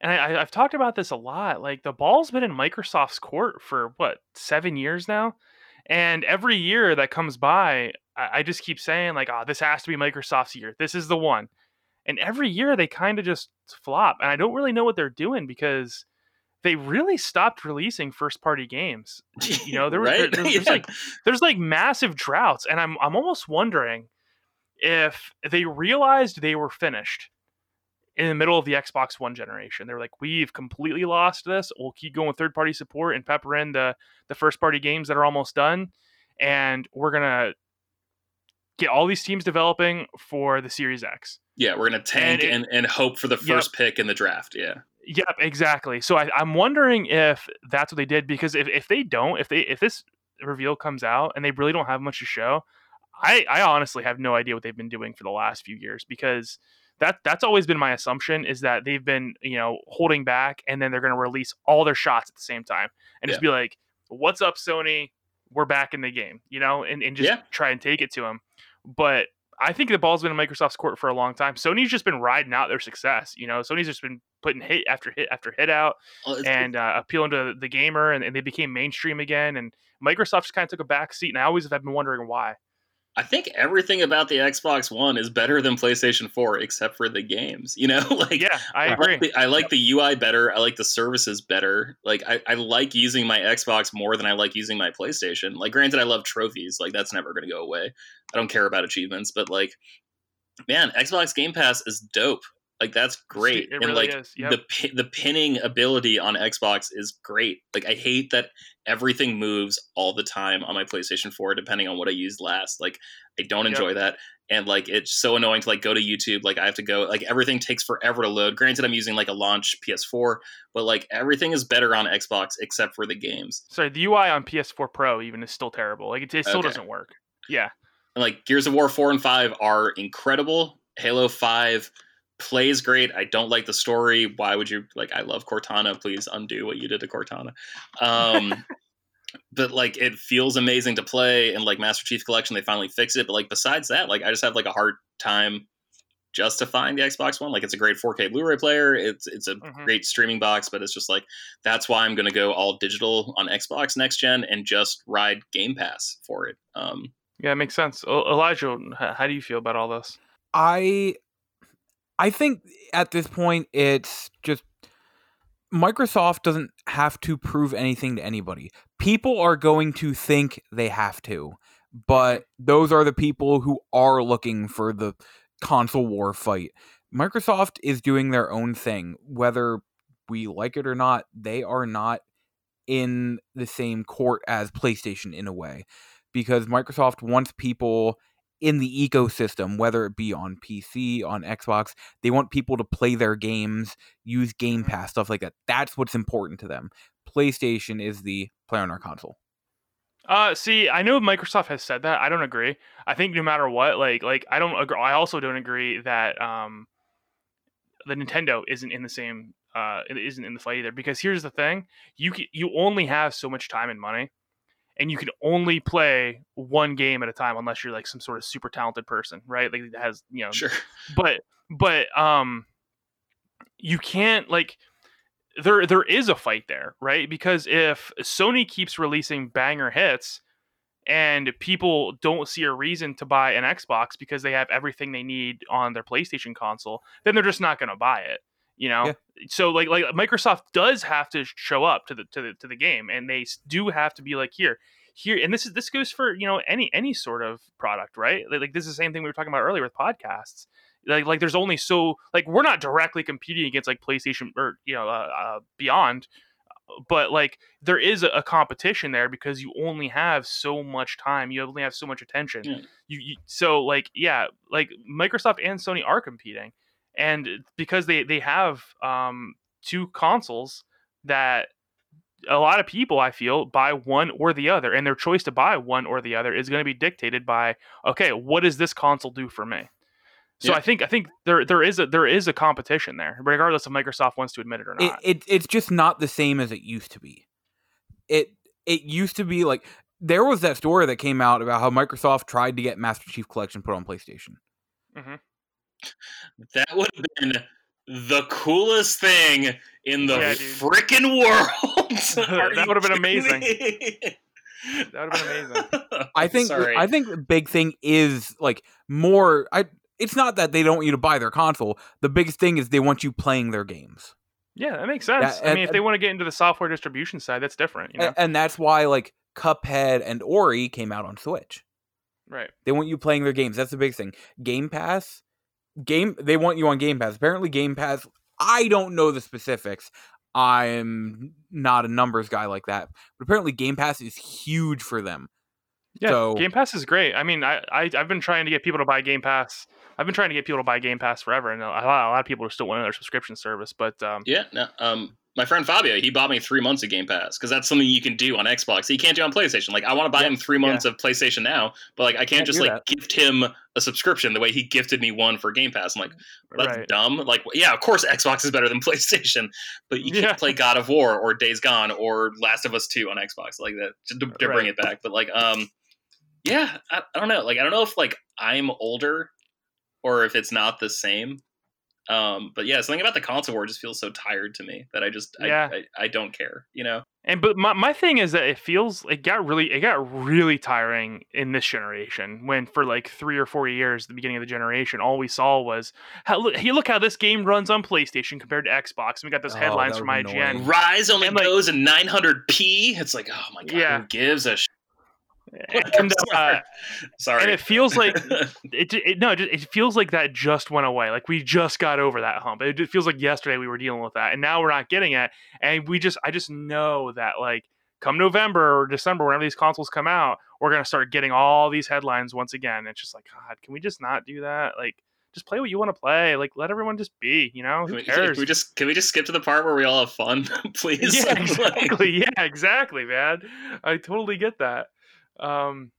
and I, I- I've talked about this a lot. Like, the ball's been in Microsoft's court for what seven years now, and every year that comes by, I, I just keep saying like, "Oh, this has to be Microsoft's year. This is the one." And every year they kind of just flop, and I don't really know what they're doing because they really stopped releasing first-party games. You know, there, were- there- right there's, Yeah. like there's like massive droughts, and I'm I'm almost wondering if they realized they were finished in the middle of the Xbox One generation. They're like, we've completely lost this. We'll keep going with third party support and pepper in the the first party games that are almost done, and we're gonna get all these teams developing for the Series X. Yeah, we're gonna tank it- and, and, hope for the first pick in the draft. Yeah, Yep, exactly. So I, I'm wondering if that's what they did because if, if they don't, if they if this reveal comes out and they really don't have much to show, I I honestly have no idea what they've been doing for the last few years because that that's always been my assumption is that they've been you know holding back and then they're going to release all their shots at the same time and just be like, "What's up, Sony? We're back in the game," you know, and and just Yeah. try and take it to them. But I think the ball's been in Microsoft's court for a long time. Sony's just been riding out their success. You know, Sony's just been putting hit after hit after hit out it's- and uh, appealing to the gamer, and, and they became mainstream again. And Microsoft just kind of took a back seat, and I always have been wondering why. I think everything about the Xbox One is better than PlayStation 4 except for the games. You know, like Yeah, I I agree. like, the, I like the UI better. I like the services better. Like I, I like using my Xbox more than I like using my PlayStation. Like granted, I love trophies. Like that's never going to go away. I don't care about achievements, but like, man, Xbox Game Pass is dope. Like that's great. And like yep. the the pinning ability on Xbox is great. Like I hate that everything moves all the time on my PlayStation 4 depending on what I used last. Like I don't Yep. enjoy that and like it's so annoying to like go to YouTube like I have to go like everything takes forever to load. Granted I'm using like a launch PS4, but like everything is better on Xbox except for the games. Sorry, the UI on PS4 Pro even is still terrible. Like it, it still Okay. doesn't work. Yeah, And like Gears of War 4 and 5 are incredible. Halo 5 plays great. I don't like the story. Why would you like I love Cortana. Please undo what you did to Cortana. Um but like it feels amazing to play and like Master Chief Collection they finally fix it, but like besides that, like I just have like a hard time justifying the Xbox One. Like it's a great 4K Blu-ray player. It's it's a Mhm. great streaming box, but it's just like that's why I'm going to go all digital on Xbox next gen and just ride Game Pass for it. Um yeah, it makes sense. El- Elijah, how do you feel about all this? I I think at this point it's just Microsoft doesn't have to prove anything to anybody. People are going to think they have to, but those are the people who are looking for the console war fight. Microsoft is doing their own thing, whether we like it or not. They are not in the same court as PlayStation in a way because Microsoft wants people in the ecosystem, whether it be on PC, on Xbox. They want people to play their games, use Game Pass, stuff like that. That's what's important to them. PlayStation is the player on our console. Uh, see, I know Microsoft has said that. I don't agree. I think no matter what, like, like I don't agree. I also don't agree that um, the Nintendo isn't in the same uh, isn't in the fight either. Because here's the thing: you you only have so much time and money, and you can only play one game at a time unless you're like some sort of super talented person, right? Like that has you know sure. but but um you can't like there there is a fight there right because if sony keeps releasing banger hits and people don't see a reason to buy an xbox because they have everything they need on their playstation console then they're just not going to buy it you know? Yeah. so like like microsoft does have to show up to the to the to the game and they do have to be like here here and this is this goes for you know any any sort of product right? Like, like this is the same thing we were talking about earlier with podcasts. Like like there's only so like we're not directly competing against like PlayStation or you know uh, uh, beyond but like there is a, competition there because you only have so much time you only have so much attention. Yeah. you, you so like yeah like Microsoft and Sony are competing and because they they have um two consoles that a lot of people I feel buy one or the other and their choice to buy one or the other is going to be dictated by okay what does this console do for me so Yeah. I think I think there there is a there is a competition there regardless if Microsoft wants to admit it or not it it's just not the same as it used to be. It it used to be like there was that story that came out about how Microsoft tried to get Master Chief Collection put on PlayStation. That would have been the coolest thing in the Yeah, dude. frickin' world. That would have been amazing. that would have been amazing I think Sorry. I think the big thing is like more I it's not that they don't want you to buy their console. The biggest thing is they want you playing their games. yeah that makes sense I and- mean if they want to get into the software distribution side that's different you know A- and that's why like Cuphead and Ori came out on Switch. right They want you playing their games. That's the big thing. Game Pass, game. They want you on Game Pass. Apparently, Game Pass. I don't know the specifics. I'm not a numbers guy like that. But apparently, Game Pass is huge for them. Yeah, So- Game Pass is great. I mean, I, I I've been trying to get people to buy Game Pass I've been trying to get people to buy Game Pass forever, and a lot, a lot of people are still wanting their subscription service. But um, yeah, no, um, my friend Fabio, he bought me three months of Game Pass because that's something you can do on Xbox you can't do on PlayStation. Like, I want to buy Yeah, him three months of PlayStation now, but like, I can't Can't just like that. gift him a subscription the way he gifted me one for Game Pass. I'm like, that's right. dumb. Like, yeah, of course Xbox is better than PlayStation, but you can't Yeah. play God of War or Days Gone or Last of Us Two on Xbox like that to, to bring it back. But like, um, yeah, I, I don't know. Like, I don't know if like I'm older or if it's not the same. Um, but yeah, something about the console war just feels so tired to me that I just Yeah. I, I, I don't care. You know. And but my, my thing is that it feels it got really it got really tiring in this generation when for like three or four years the beginning of the generation all we saw was how look, hey, look how this game runs on PlayStation compared to Xbox. And we got those Oh, headlines from IGN. annoying. Ryse only And, like- goes in 900p. It's like, oh my god, Yeah. who gives a sh- And, uh, Sorry. and it feels like it, it no, it, feels like that just went away. Like we just got over that hump. It just feels like yesterday we were dealing with that, and now we're not getting it. And we just, I just know that like come November or December, whenever these consoles come out, we're gonna start getting all these headlines once again. It's just like, God, can we just not do that? Like, just play what you want to play. Like, let everyone just be. You know, who we, can cares? we just can we just skip to the part where we all have fun, please? yeah, exactly. Yeah, exactly, man. I totally get that. Um,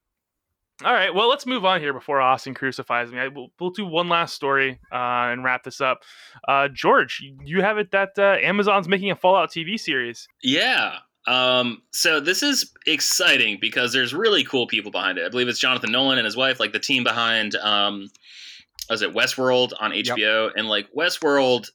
all right, well, let's move on here before Austin crucifies me. I, we'll, we'll do one last story uh, and wrap this up. Uh, George, you have it that uh, Amazon's making a Fallout TV series. Yeah. Um, so this is exciting because there's really cool people behind it. I believe it's Jonathan Nolan and his wife, like the team behind um was it Westworld on HBO and like Westworld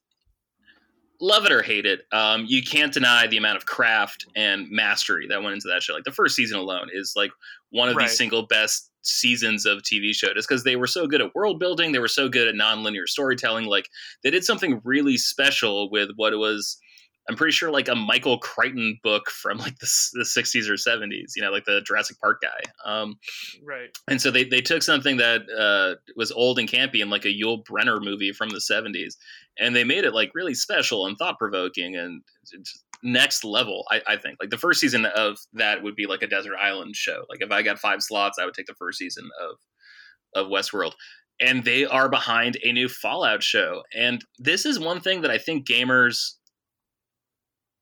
love it or hate it. Um, you can't deny the amount of craft and mastery that went into that show. Like the first season alone is like one of Right. the single best seasons of TV show just because they were so good at world building, they were so good at nonlinear storytelling. Like they did something really special with what it was. I'm pretty sure like a Michael Crichton book from like the, the 60s or 70s, you know, like the Jurassic Park guy. Um, Right. and so they, they took something that uh, was old and campy and like a Yul Brynner movie from the 70s, and they made it like really special and thought provoking and next level. I, I think like the first season of that would be like a desert island show. Like if I got five slots, I would take the first season of of Westworld. And they are behind a new Fallout show. And this is one thing that I think gamers.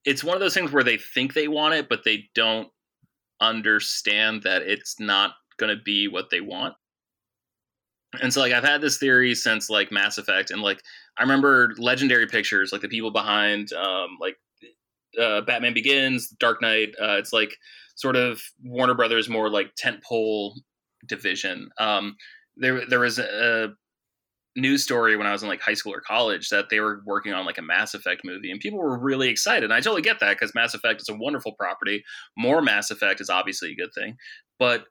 It's one of those things where they think they want it, but they don't understand that it's not going to be what they want. And so, like, I've had this theory since like Mass Effect, and like, I remember Legendary Pictures, like the people behind, um, like, uh, Batman Begins, Dark Knight. Uh, it's like sort of Warner Brothers, more like tentpole division. Um, there, there was a news story when I was in like high school or college that they were working on like a Mass Effect movie, and people were really excited. And I totally get that because Mass Effect is a wonderful property. More Mass Effect is obviously a good thing, but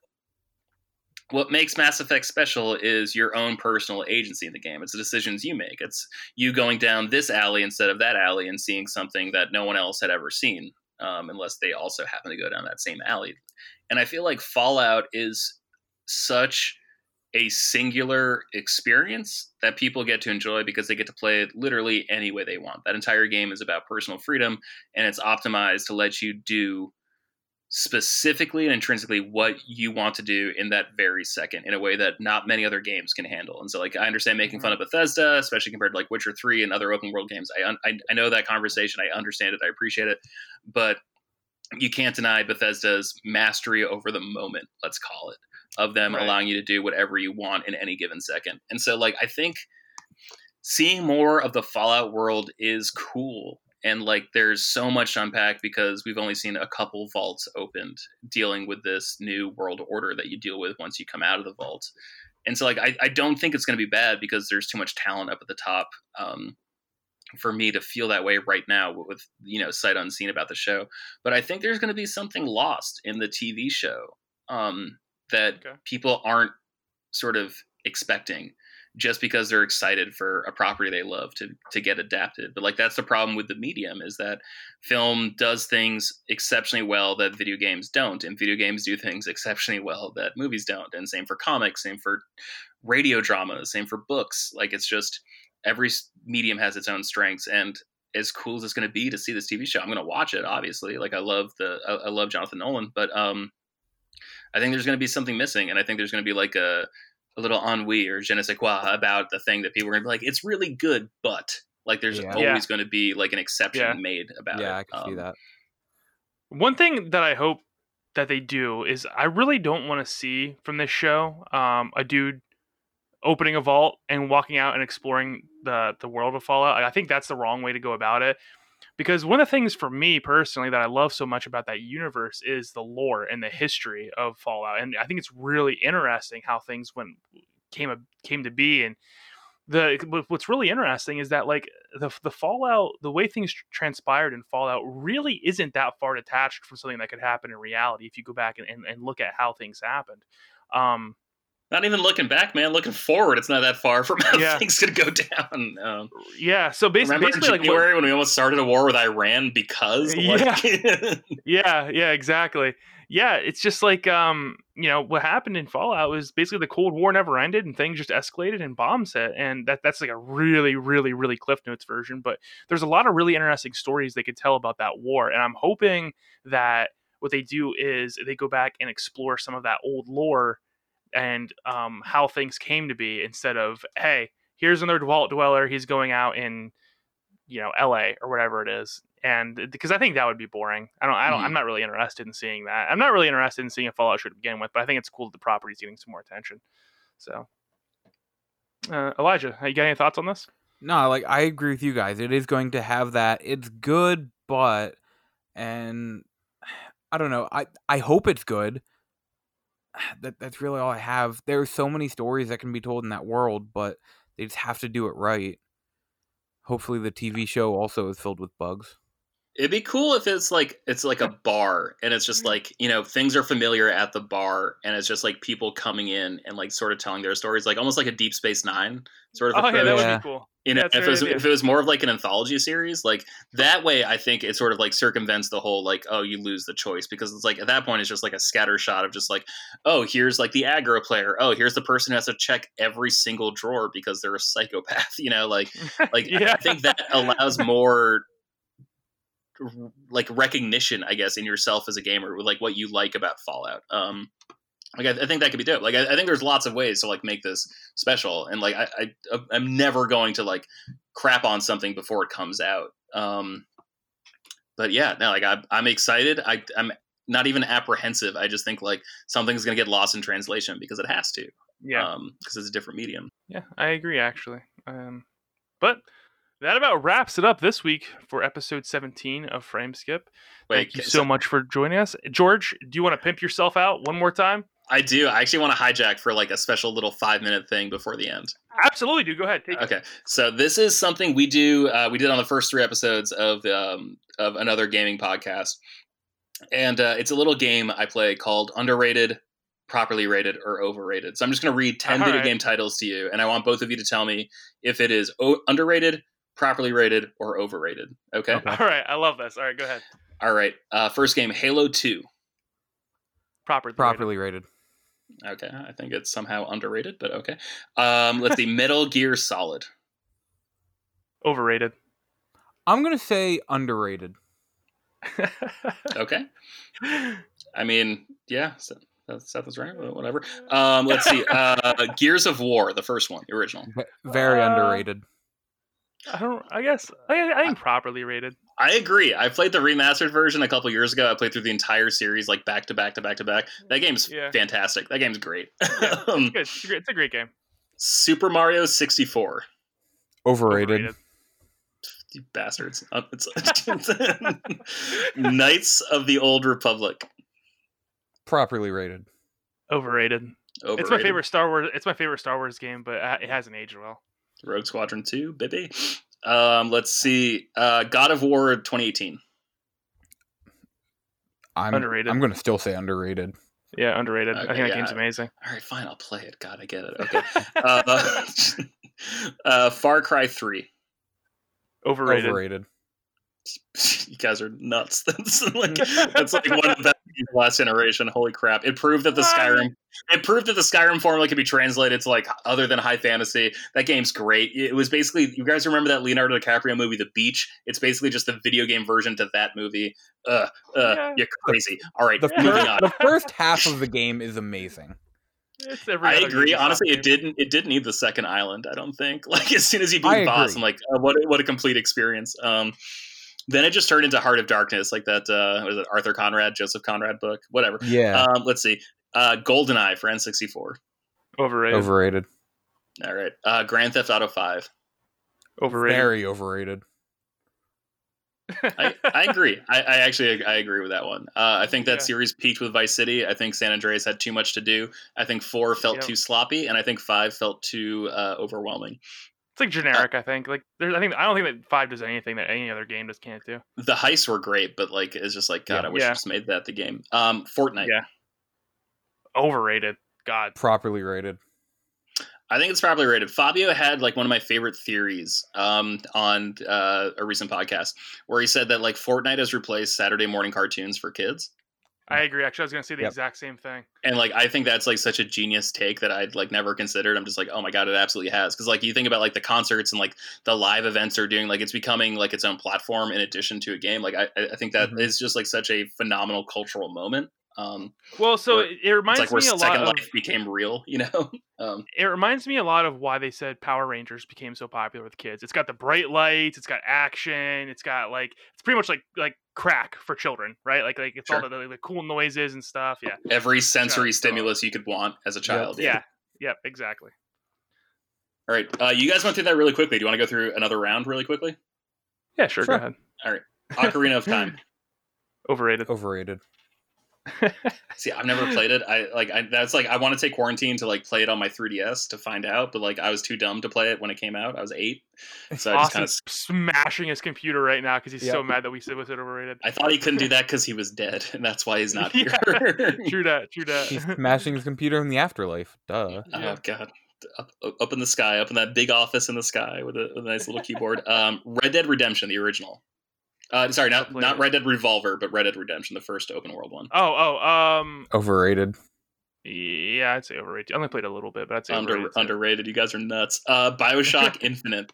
what makes Mass Effect special is your own personal agency in the game. It's the decisions you make. It's you going down this alley instead of that alley and seeing something that no one else had ever seen, um, unless they also happen to go down that same alley. And I feel like Fallout is such a singular experience that people get to enjoy because they get to play it literally any way they want. That entire game is about personal freedom and it's optimized to let you do specifically and intrinsically what you want to do in that very second in a way that not many other games can handle. And so like I understand making fun mm-hmm. of Bethesda, especially compared to like Witcher 3 and other open world games. I un- I, I know that conversation, I understand it, I appreciate it, but you can't deny Bethesda's mastery over the moment, let's call it, of them Right. allowing you to do whatever you want in any given second. And so like I think seeing more of the Fallout world is cool. And like there's so much to unpack because we've only seen a couple vaults opened dealing with this new world order that you deal with once you come out of the vault. And so like I, I don't think it's gonna be bad because there's too much talent up at the top. Um, for me to feel that way right now with you know sight unseen about the show but i think there's going to be something lost in the tv show um, that Okay. people aren't sort of expecting just because they're excited for a property they love to to get adapted. But like that's the problem with the medium is that film does things exceptionally well that video games don't and video games do things exceptionally well that movies don't and same for comics same for radio dramas same for books. Like it's just every medium has its own strengths and as cool as it's going to be to see this tv show i'm going to watch it obviously. Like i love the I, I love jonathan nolan but um i think there's going to be something missing and i think there's going to be like a a little ennui or je ne sais quoi about the thing that people are gonna be like, it's really good, but like there's Yeah. always Yeah. going to be like an exception Yeah. made about it. Yeah, I can see Um, that. One thing that I hope that they do is I really don't want to see from this show um, a dude opening a vault and walking out and exploring the the world of Fallout. I think that's the wrong way to go about it. Because one of the things for me personally that I love so much about that universe is the lore and the history of Fallout, and I think it's really interesting how things went came came to be. And the what's really interesting is that like the the Fallout, the way things transpired in Fallout, really isn't that far detached from something that could happen in reality if you go back and, and, and look at how things happened. Um, Not even looking back, man. Looking forward, it's not that far from how Yeah. things could go down. Um, yeah, so basically, remember basically in like January when we almost started a war with Iran because, like, yeah yeah exactly yeah it's just like um you know what happened in fallout was basically the cold war never ended and things just escalated and bombs hit and that that's like a really really really cliff notes version but there's a lot of really interesting stories they could tell about that war and i'm hoping that what they do is they go back and explore some of that old lore and um how things came to be instead of hey here's another vault dweller he's going out in you know LA or whatever it is and because I think that would be boring. I don't I don't Mhm. I'm not really interested in seeing that. I'm not really interested in seeing a Fallout show to begin with, but I think it's cool that the property's getting some more attention. So uh, Elijah, you got any thoughts on this? No, like I agree with you guys. It is going to have that. It's good, but and I don't know. I I hope it's good. That that's really all I have. There's so many stories that can be told in that world, but they just have to do it right. Hopefully, the TV show also is filled with bugs. It'd be cool if it's like it's like a bar and it's Mm-hmm. just like, you know, things are familiar at the bar and it's just like people coming in and like sort of telling their stories, like almost like a Deep Space Nine sort of Oh yeah, that would Yeah. be cool. you know, that's if it was idea. if it was more of like an anthology series, like that way I think it sort of like circumvents the whole like, oh, you lose the choice because it's like at that point it's just like a scatter shot of just like, oh, here's like the aggro player. Oh, here's the person who has to check every single drawer because they're a psychopath, you know, like like yeah. I think that allows more like recognition, I guess, in yourself as a gamer with like what you like about Fallout. Um, like I, I think that could be dope. Like I, I think there's lots of ways to like make this special, and like I, I I'm never going to like crap on something before it comes out. Um, but yeah, no, like I, I'm excited. I, I'm not even apprehensive. I just think like something's gonna get lost in translation because it has to. yeah. Um, because it's a different medium. Yeah, I agree actually. Um, but that about wraps it up this week for episode 17 of Frame Skip. Thank you so much for joining us. George, do you want to pimp yourself out one more time? I do. I actually want to hijack for like a special little five minute thing before the end. Absolutely, do. Go ahead. Take it. Okay, so this is something we do. Uh, we did on the first three episodes of um, of another gaming podcast, and uh, it's a little game I play called Underrated, Properly Rated, or Overrated. So I'm just going to read ten All video right. game titles to you, and I want both of you to tell me if it is o- underrated, properly rated, or overrated. Okay. Okay. All right, I love this. All right, go ahead. All right. Uh, first game, Halo Two. Properly. Properly rated. Okay, I think it's somehow underrated, but okay. Um, let's see, Metal Gear Solid. Overrated. I'm gonna say underrated. Okay. I mean, yeah, so that's Seth was right. Whatever. Um, let's see. Uh, Gears of War, the first one, the original. Very Uh, underrated. I don't. I guess. I, I think properly rated. I agree. I played the remastered version a couple years ago. I played through the entire series, like back to back to back to back. That game's Yeah. fantastic. That game's great. Yeah, um, It's good. It's a great, it's a great game. Super Mario sixty four. Overrated. You bastards. Uh, it's- Knights of the Old Republic. Properly rated. Overrated. Overrated. It's my favorite Star Wars. It's my favorite Star Wars game, but uh, it hasn't aged well. Rogue Squadron 2, baby. Um, let's see. Uh, God of War 2018. I'm Underrated. I'm gonna still say underrated. Yeah, underrated. I Okay, think that game's amazing. All right, fine. I'll play it. God, I get it. Okay. uh, uh, Far Cry 3. Overrated. Overrated. you guys are nuts. That's like that's like one of the best games of last generation. Holy crap! It proved that the What? Skyrim it proved that the Skyrim formula could be translated to like other than high fantasy. That game's great. It was basically you guys remember that Leonardo DiCaprio movie, The Beach? It's basically just the video game version to that movie. Uh, uh, Yeah. you're crazy. All right, The, moving fir- on. the first half of the game is amazing. It's every I agree. Honestly, it didn't. It didn't need the second island. I don't think. Like as soon as you beat I the boss. I'm like, oh, what a, what a complete experience. Um, then it just turned into Heart of Darkness, like that. Uh, was it Arthur Conrad, Joseph Conrad book? Whatever. Yeah, Um, let's see. Uh, GoldenEye for N64. Overrated. overrated. All right. Uh, Grand Theft Auto Five. Overrated. Very overrated. I, I agree. I, I actually I agree with that one. Uh, I think that Yeah. series peaked with Vice City. I think San Andreas had too much to do. I think four felt Yep. too sloppy, and I think five felt too uh, overwhelming. It's like generic. I think. Like, there's. I think. I don't think that five does anything that any other game just can't do. The heists were great, but like it's just like God, Yeah. I wish Yeah. I just made that the game. Um, Fortnite. Yeah. Overrated. God. Properly rated. I think it's probably rated. Fabio had like one of my favorite theories um, on uh, a recent podcast where he said that like Fortnite has replaced Saturday morning cartoons for kids. I agree. Actually, I was gonna say the Yep. exact same thing. And like I think that's like such a genius take that I'd like never considered. I'm just like, oh my god, it absolutely has. Because like you think about like the concerts and like the live events they're doing, like it's becoming like its own platform in addition to a game. Like I, I think that is Mhm. just like such a phenomenal cultural moment. Um, Well, so it, it reminds it's like where me a lot Second of. Life became real, you know. um, It reminds me a lot of why they said Power Rangers became so popular with kids. It's got the bright lights. It's got action. It's got like it's pretty much like like crack for children, right? Like like it's all Sure. the, the cool noises and stuff. Yeah. every sensory Child star. stimulus you could want as a child. Yeah. Yep. Exactly. All right, uh, you guys went through that really quickly. Do you want to go through another round really quickly? Yeah. Sure. Sure. Go ahead. All right. Ocarina of Time. Overrated. Overrated. See, I've never played it. I like I, that's like I want to take quarantine to like play it on my 3DS to find out, but like I was too dumb to play it when it came out. I was eight, so I just kind of smashing his computer right now because he's so mad that we said was it overrated. I thought he couldn't do that because he was dead, and that's why he's not Yeah. here. True that. True He's that. smashing his computer in the afterlife. Duh. Yeah. Oh god, up, up in the sky, up in that big office in the sky with a, with a nice little keyboard. Um, Red Dead Redemption, the original. Uh, sorry, not not. Red Dead Revolver, but Red Dead Redemption, the first open world one. oh. Oh. Um. Overrated. Yeah. I'd say overrated. I only played a little bit, but I'd say Under, overrated. underrated. You guys are nuts. Uh, Bioshock Infinite.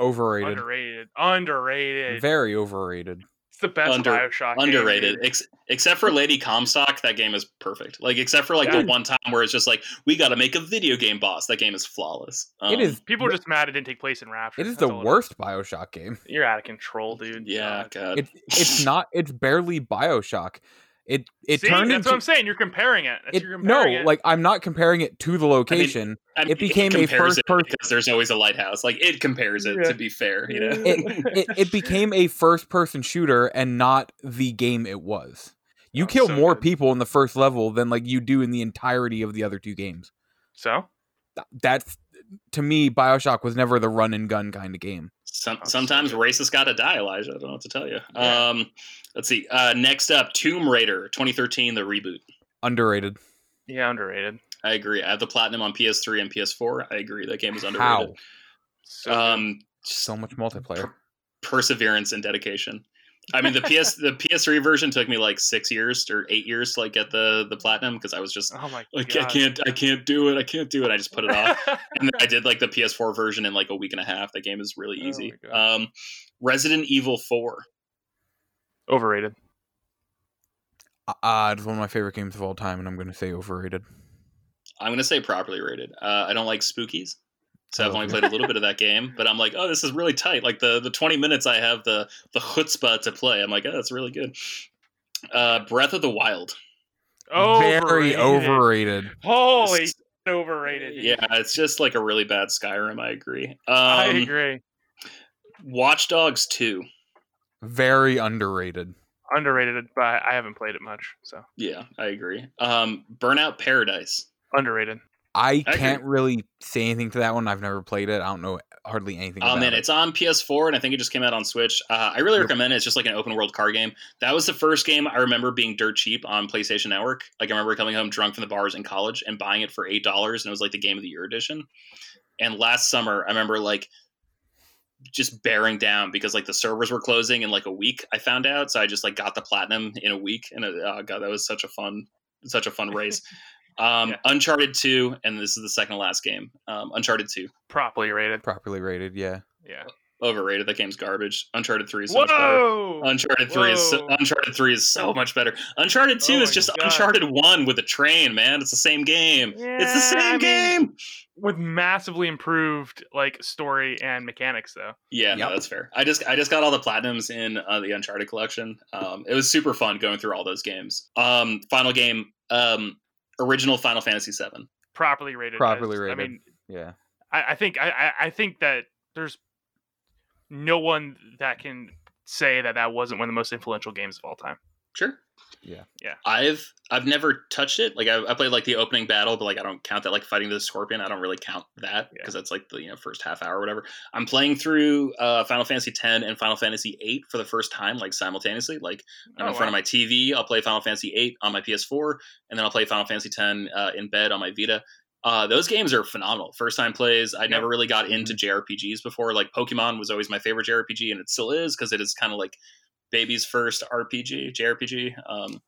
Overrated. Underrated. Underrated. Very overrated. It's the best Under- Bioshock. underrated dude. Ex- except for lady comstock that game is perfect like except for like Yeah. the one time where it's just like we got to make a video game boss that game is flawless Um, it is. People are just mad it didn't take place in Rapture. It is That's the all worst Bioshock game. You're out of control, dude. yeah God. god It, it's not. It's barely Bioshock. It it See, turned that's into what I'm saying. You're comparing it. It, you're no. it. Like I'm not comparing it to the location. I mean, it became a first person- because there's always a lighthouse like it compares it Yeah. to be fair you know it, it it became a first person shooter and not the game it was. You Oh, kill so more good. people in the first level than like you do in the entirety of the other two games. so That's to me, Bioshock was never the run and gun kind of game. Some, Oh, sometimes good. racists got to die elijah i don't know what to tell you Yeah. um let's see uh next up tomb raider 2013 the reboot Underrated. yeah, underrated. i agree i have the platinum on ps3 and ps4 i agree that game is underrated So good. um So much multiplayer. perseverance and dedication. I mean, the PS the PS3 version took me like six years or eight years to like get the the platinum because I was just oh my like god. I can't I can't do it I can't do it I just put it off and then I did like the PS4 version in like a week and a half. That game is really Oh easy. my God. um, Resident Evil Four. Overrated. Uh, it's one of my favorite games of all time, and I'm going to say overrated. I'm gonna say properly rated. Uh, I don't like spookies. So I've only okay. played a little bit of that game, but I'm like, oh, this is really tight. Like the the 20 minutes I have the the chutzpah to play, I'm like, oh, that's really good. Uh, Breath of the Wild. Oh, Very Overrated. overrated. Holy shit, overrated. Yeah, it's just like a really bad Skyrim. I agree. Um, I agree. Watch Dogs 2. Very underrated. Underrated, but I haven't played it much, so Yeah, I agree. Um, Burnout Paradise. underrated. I agree. can't really say anything to that one. I've never played it. I don't know hardly anything. About it. Oh about man, it. it's on PS4 and I think it just came out on Switch. Uh, I really Yep. recommend it. It's just like an open world car game. That was the first game I remember being dirt cheap on PlayStation Network. Like I remember coming home drunk from the bars in college and buying it for eight dollars, and it was like the Game of the Year edition. And last summer, I remember like just bearing down because like the servers were closing in like a week. I found out, so I just like got the platinum in a week, and it, oh god, that was such a fun, such a fun race. Um, Yeah. Uncharted Two, and this is the second to last game. Um, Uncharted Two. Properly rated. properly rated. Yeah. Yeah. overrated. That game's garbage. Uncharted Three is so much better. Whoa! Uncharted Three is so, Uncharted Three is so much better. Uncharted Two Oh is just God. Uncharted One with a train, man. It's the same game. it's the same I mean- game. With massively improved like story and mechanics, though. Yeah, no, that's fair. I just I just got all the platinums in uh, the Uncharted collection. Um, it was super fun going through all those games. Um, final game, um, original Final Fantasy VII. Properly rated. Properly as- I rated. mean, Yeah. I, I think I, I, I think that there's no one that can say that that wasn't one of the most influential games of all time. Sure. Yeah. Yeah. I've I've never touched it. Like I, I played like the opening battle, but like I don't count that. Like fighting the scorpion, I don't really count that Yeah. because that's like the you know first half hour or whatever. I'm playing through uh, Final Fantasy X and Final Fantasy VIII for the first time, like simultaneously. Like I'm Oh, in front of my TV. I'll play Final Fantasy VIII on my PS4, and then I'll play Final Fantasy X uh, in bed on my Vita. Uh, those games are phenomenal. First time plays. I never really got into JRPGs before. Like Pokemon was always my favorite JRPG, and it still is because it is kind of like baby's first RPG, JRPG. Um,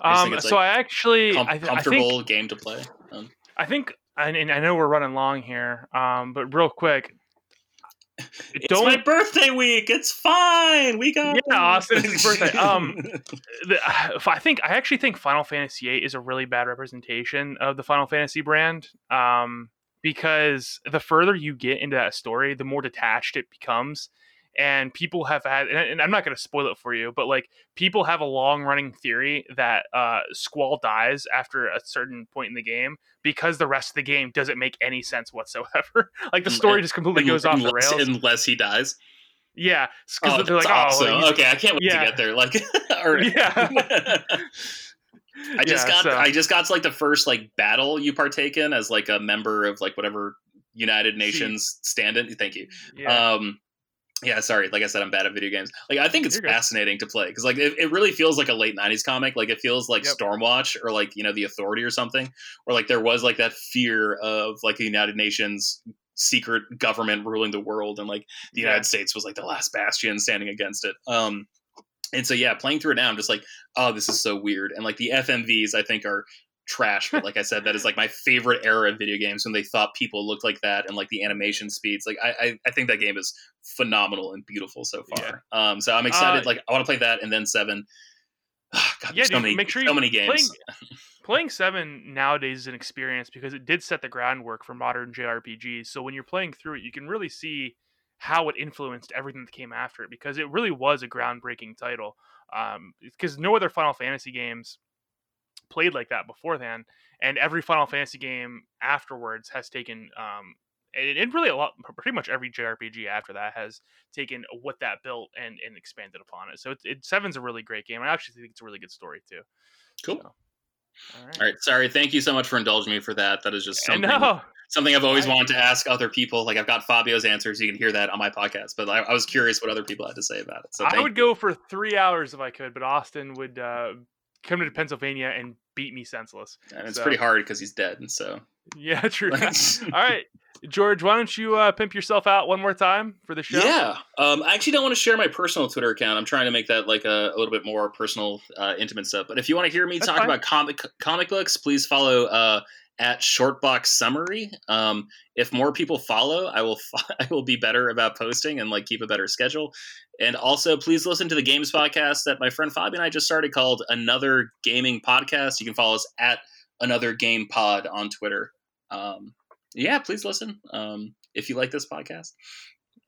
I Um, so like, I actually com- I, th- I comfortable think game to play. Um, I think and, I know we're running long here, um, but real quick, it's don't my birthday week. It's fine. We got Yeah, Austin, it's his birthday. Um, the, I think I actually think Final Fantasy VIII is a really bad representation of the Final Fantasy brand. Um, because the further you get into that story, the more detached it becomes. And people have had, and I'm not going to spoil it for you, but like people have a long running theory that uh, Squall dies after a certain point in the game because the rest of the game doesn't make any sense whatsoever. like the story just completely goes off the unless, rails. unless he dies. yeah, because Oh, they're like, oh, okay, I can't wait yeah. to get there. Like, Yeah. I just Yeah, got so- I just got to like the first like battle you partake in as like a member of like whatever United Nations stand-in. Thank you. yeah. Um, yeah, sorry. Like I said, I'm bad at video games. Like I think it's fascinating to play because like it, it really feels like a late '90s comic. Like it feels like Yep. Stormwatch or like you know the Authority or something, or like there was like that fear of like the United Nations secret government ruling the world, and like the Yeah. United States was like the last bastion standing against it. Um, and so yeah, playing through it now, I'm just like, oh, this is so weird. And like the FMVs, I think are trash. But like I said, that is like my favorite era of video games when they thought people looked like that and like the animation speeds. Like I, I, I think that game is phenomenal and beautiful so far. Um, so I'm excited. Uh, like I want to play that and then seven. God, Yeah, there's so many, make sure so many games. playing- playing seven nowadays is an experience because it did set the groundwork for modern JRPGs. So when you're playing through it, you can really see how it influenced everything that came after it because it really was a groundbreaking title. Um, because no other Final Fantasy games played like that before then, and every Final Fantasy game afterwards has taken um. And and really, a lot, pretty much every JRPG after that has taken what that built and, and expanded upon it. So it, it seven's a really great game. I actually think it's a really good story too. Cool. So, all right. All right, sorry. Thank you so much for indulging me for that. That is just something something I've always wanted to ask other people. Like I've got Fabio's answers. You can hear that on my podcast. But I, I was curious what other people had to say about it. So I would go for three hours if I could, but Austin would uh, come to Pennsylvania and beat me senseless. And it's So- pretty hard because he's dead. And so, Yeah, true. All right, George, why don't you uh, pimp yourself out one more time for the show? yeah. Um, I actually don't want to share my personal Twitter account. I'm trying to make that like a, a little bit more personal, uh, intimate stuff. But if you want to hear me That's talk fine. about comic comic books, please follow uh, at Shortbox Summary. Um, if more people follow, I will fo- I will be better about posting and like keep a better schedule. And also, please listen to the games podcast that my friend Fabi and I just started called Another Gaming Podcast. You can follow us at Another Game Pod on Twitter. Um, yeah, please listen um, if you like this podcast.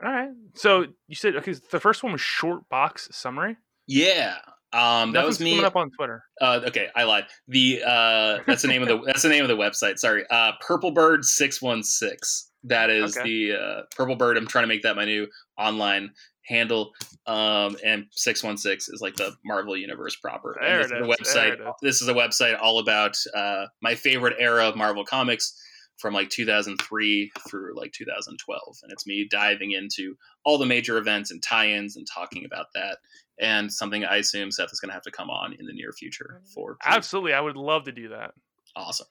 All right. So you said okay. The first one was short box summary. Yeah, um, that was me. coming up on Twitter. Uh, okay, I lied. The uh, that's the name of the that's the name of the website. Sorry, uh, Purple Bird six one six. That is Okay. the uh, Purple Bird. I'm trying to make that my new online handle. Um, and six one six is like the Marvel Universe proper. And There this it is a is, there website. it is. This is a website all about uh, my favorite era of Marvel comics from like 2003 through like 2012 and it's me diving into all the major events and tie-ins and talking about that and something i assume seth is going to have to come on in the near future for please. Absolutely, I would love to do that. awesome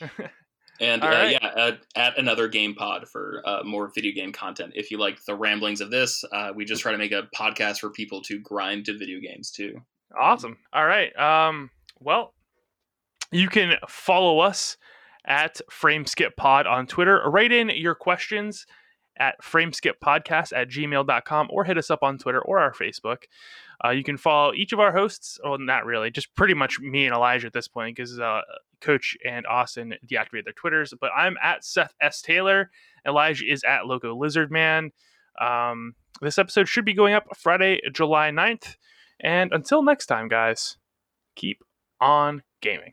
and uh, right. yeah uh, at another game pod for uh, more video game content if you like the ramblings of this uh, we just try to make a podcast for people to grind to video games too Awesome. All right. Um, well, you can follow us at Frameskip Pod on Twitter. Write in your questions at frameskippodcast at gmail.com or hit us up on Twitter or our Facebook. Uh, you can follow each of our hosts. Well, not really, just pretty much me and Elijah at this point because uh, Coach and Austin deactivated their Twitters. But I'm at Seth S. Taylor. Elijah is at Loco Lizard Man. Um, this episode should be going up Friday, July 9th. And until next time, guys, keep on gaming.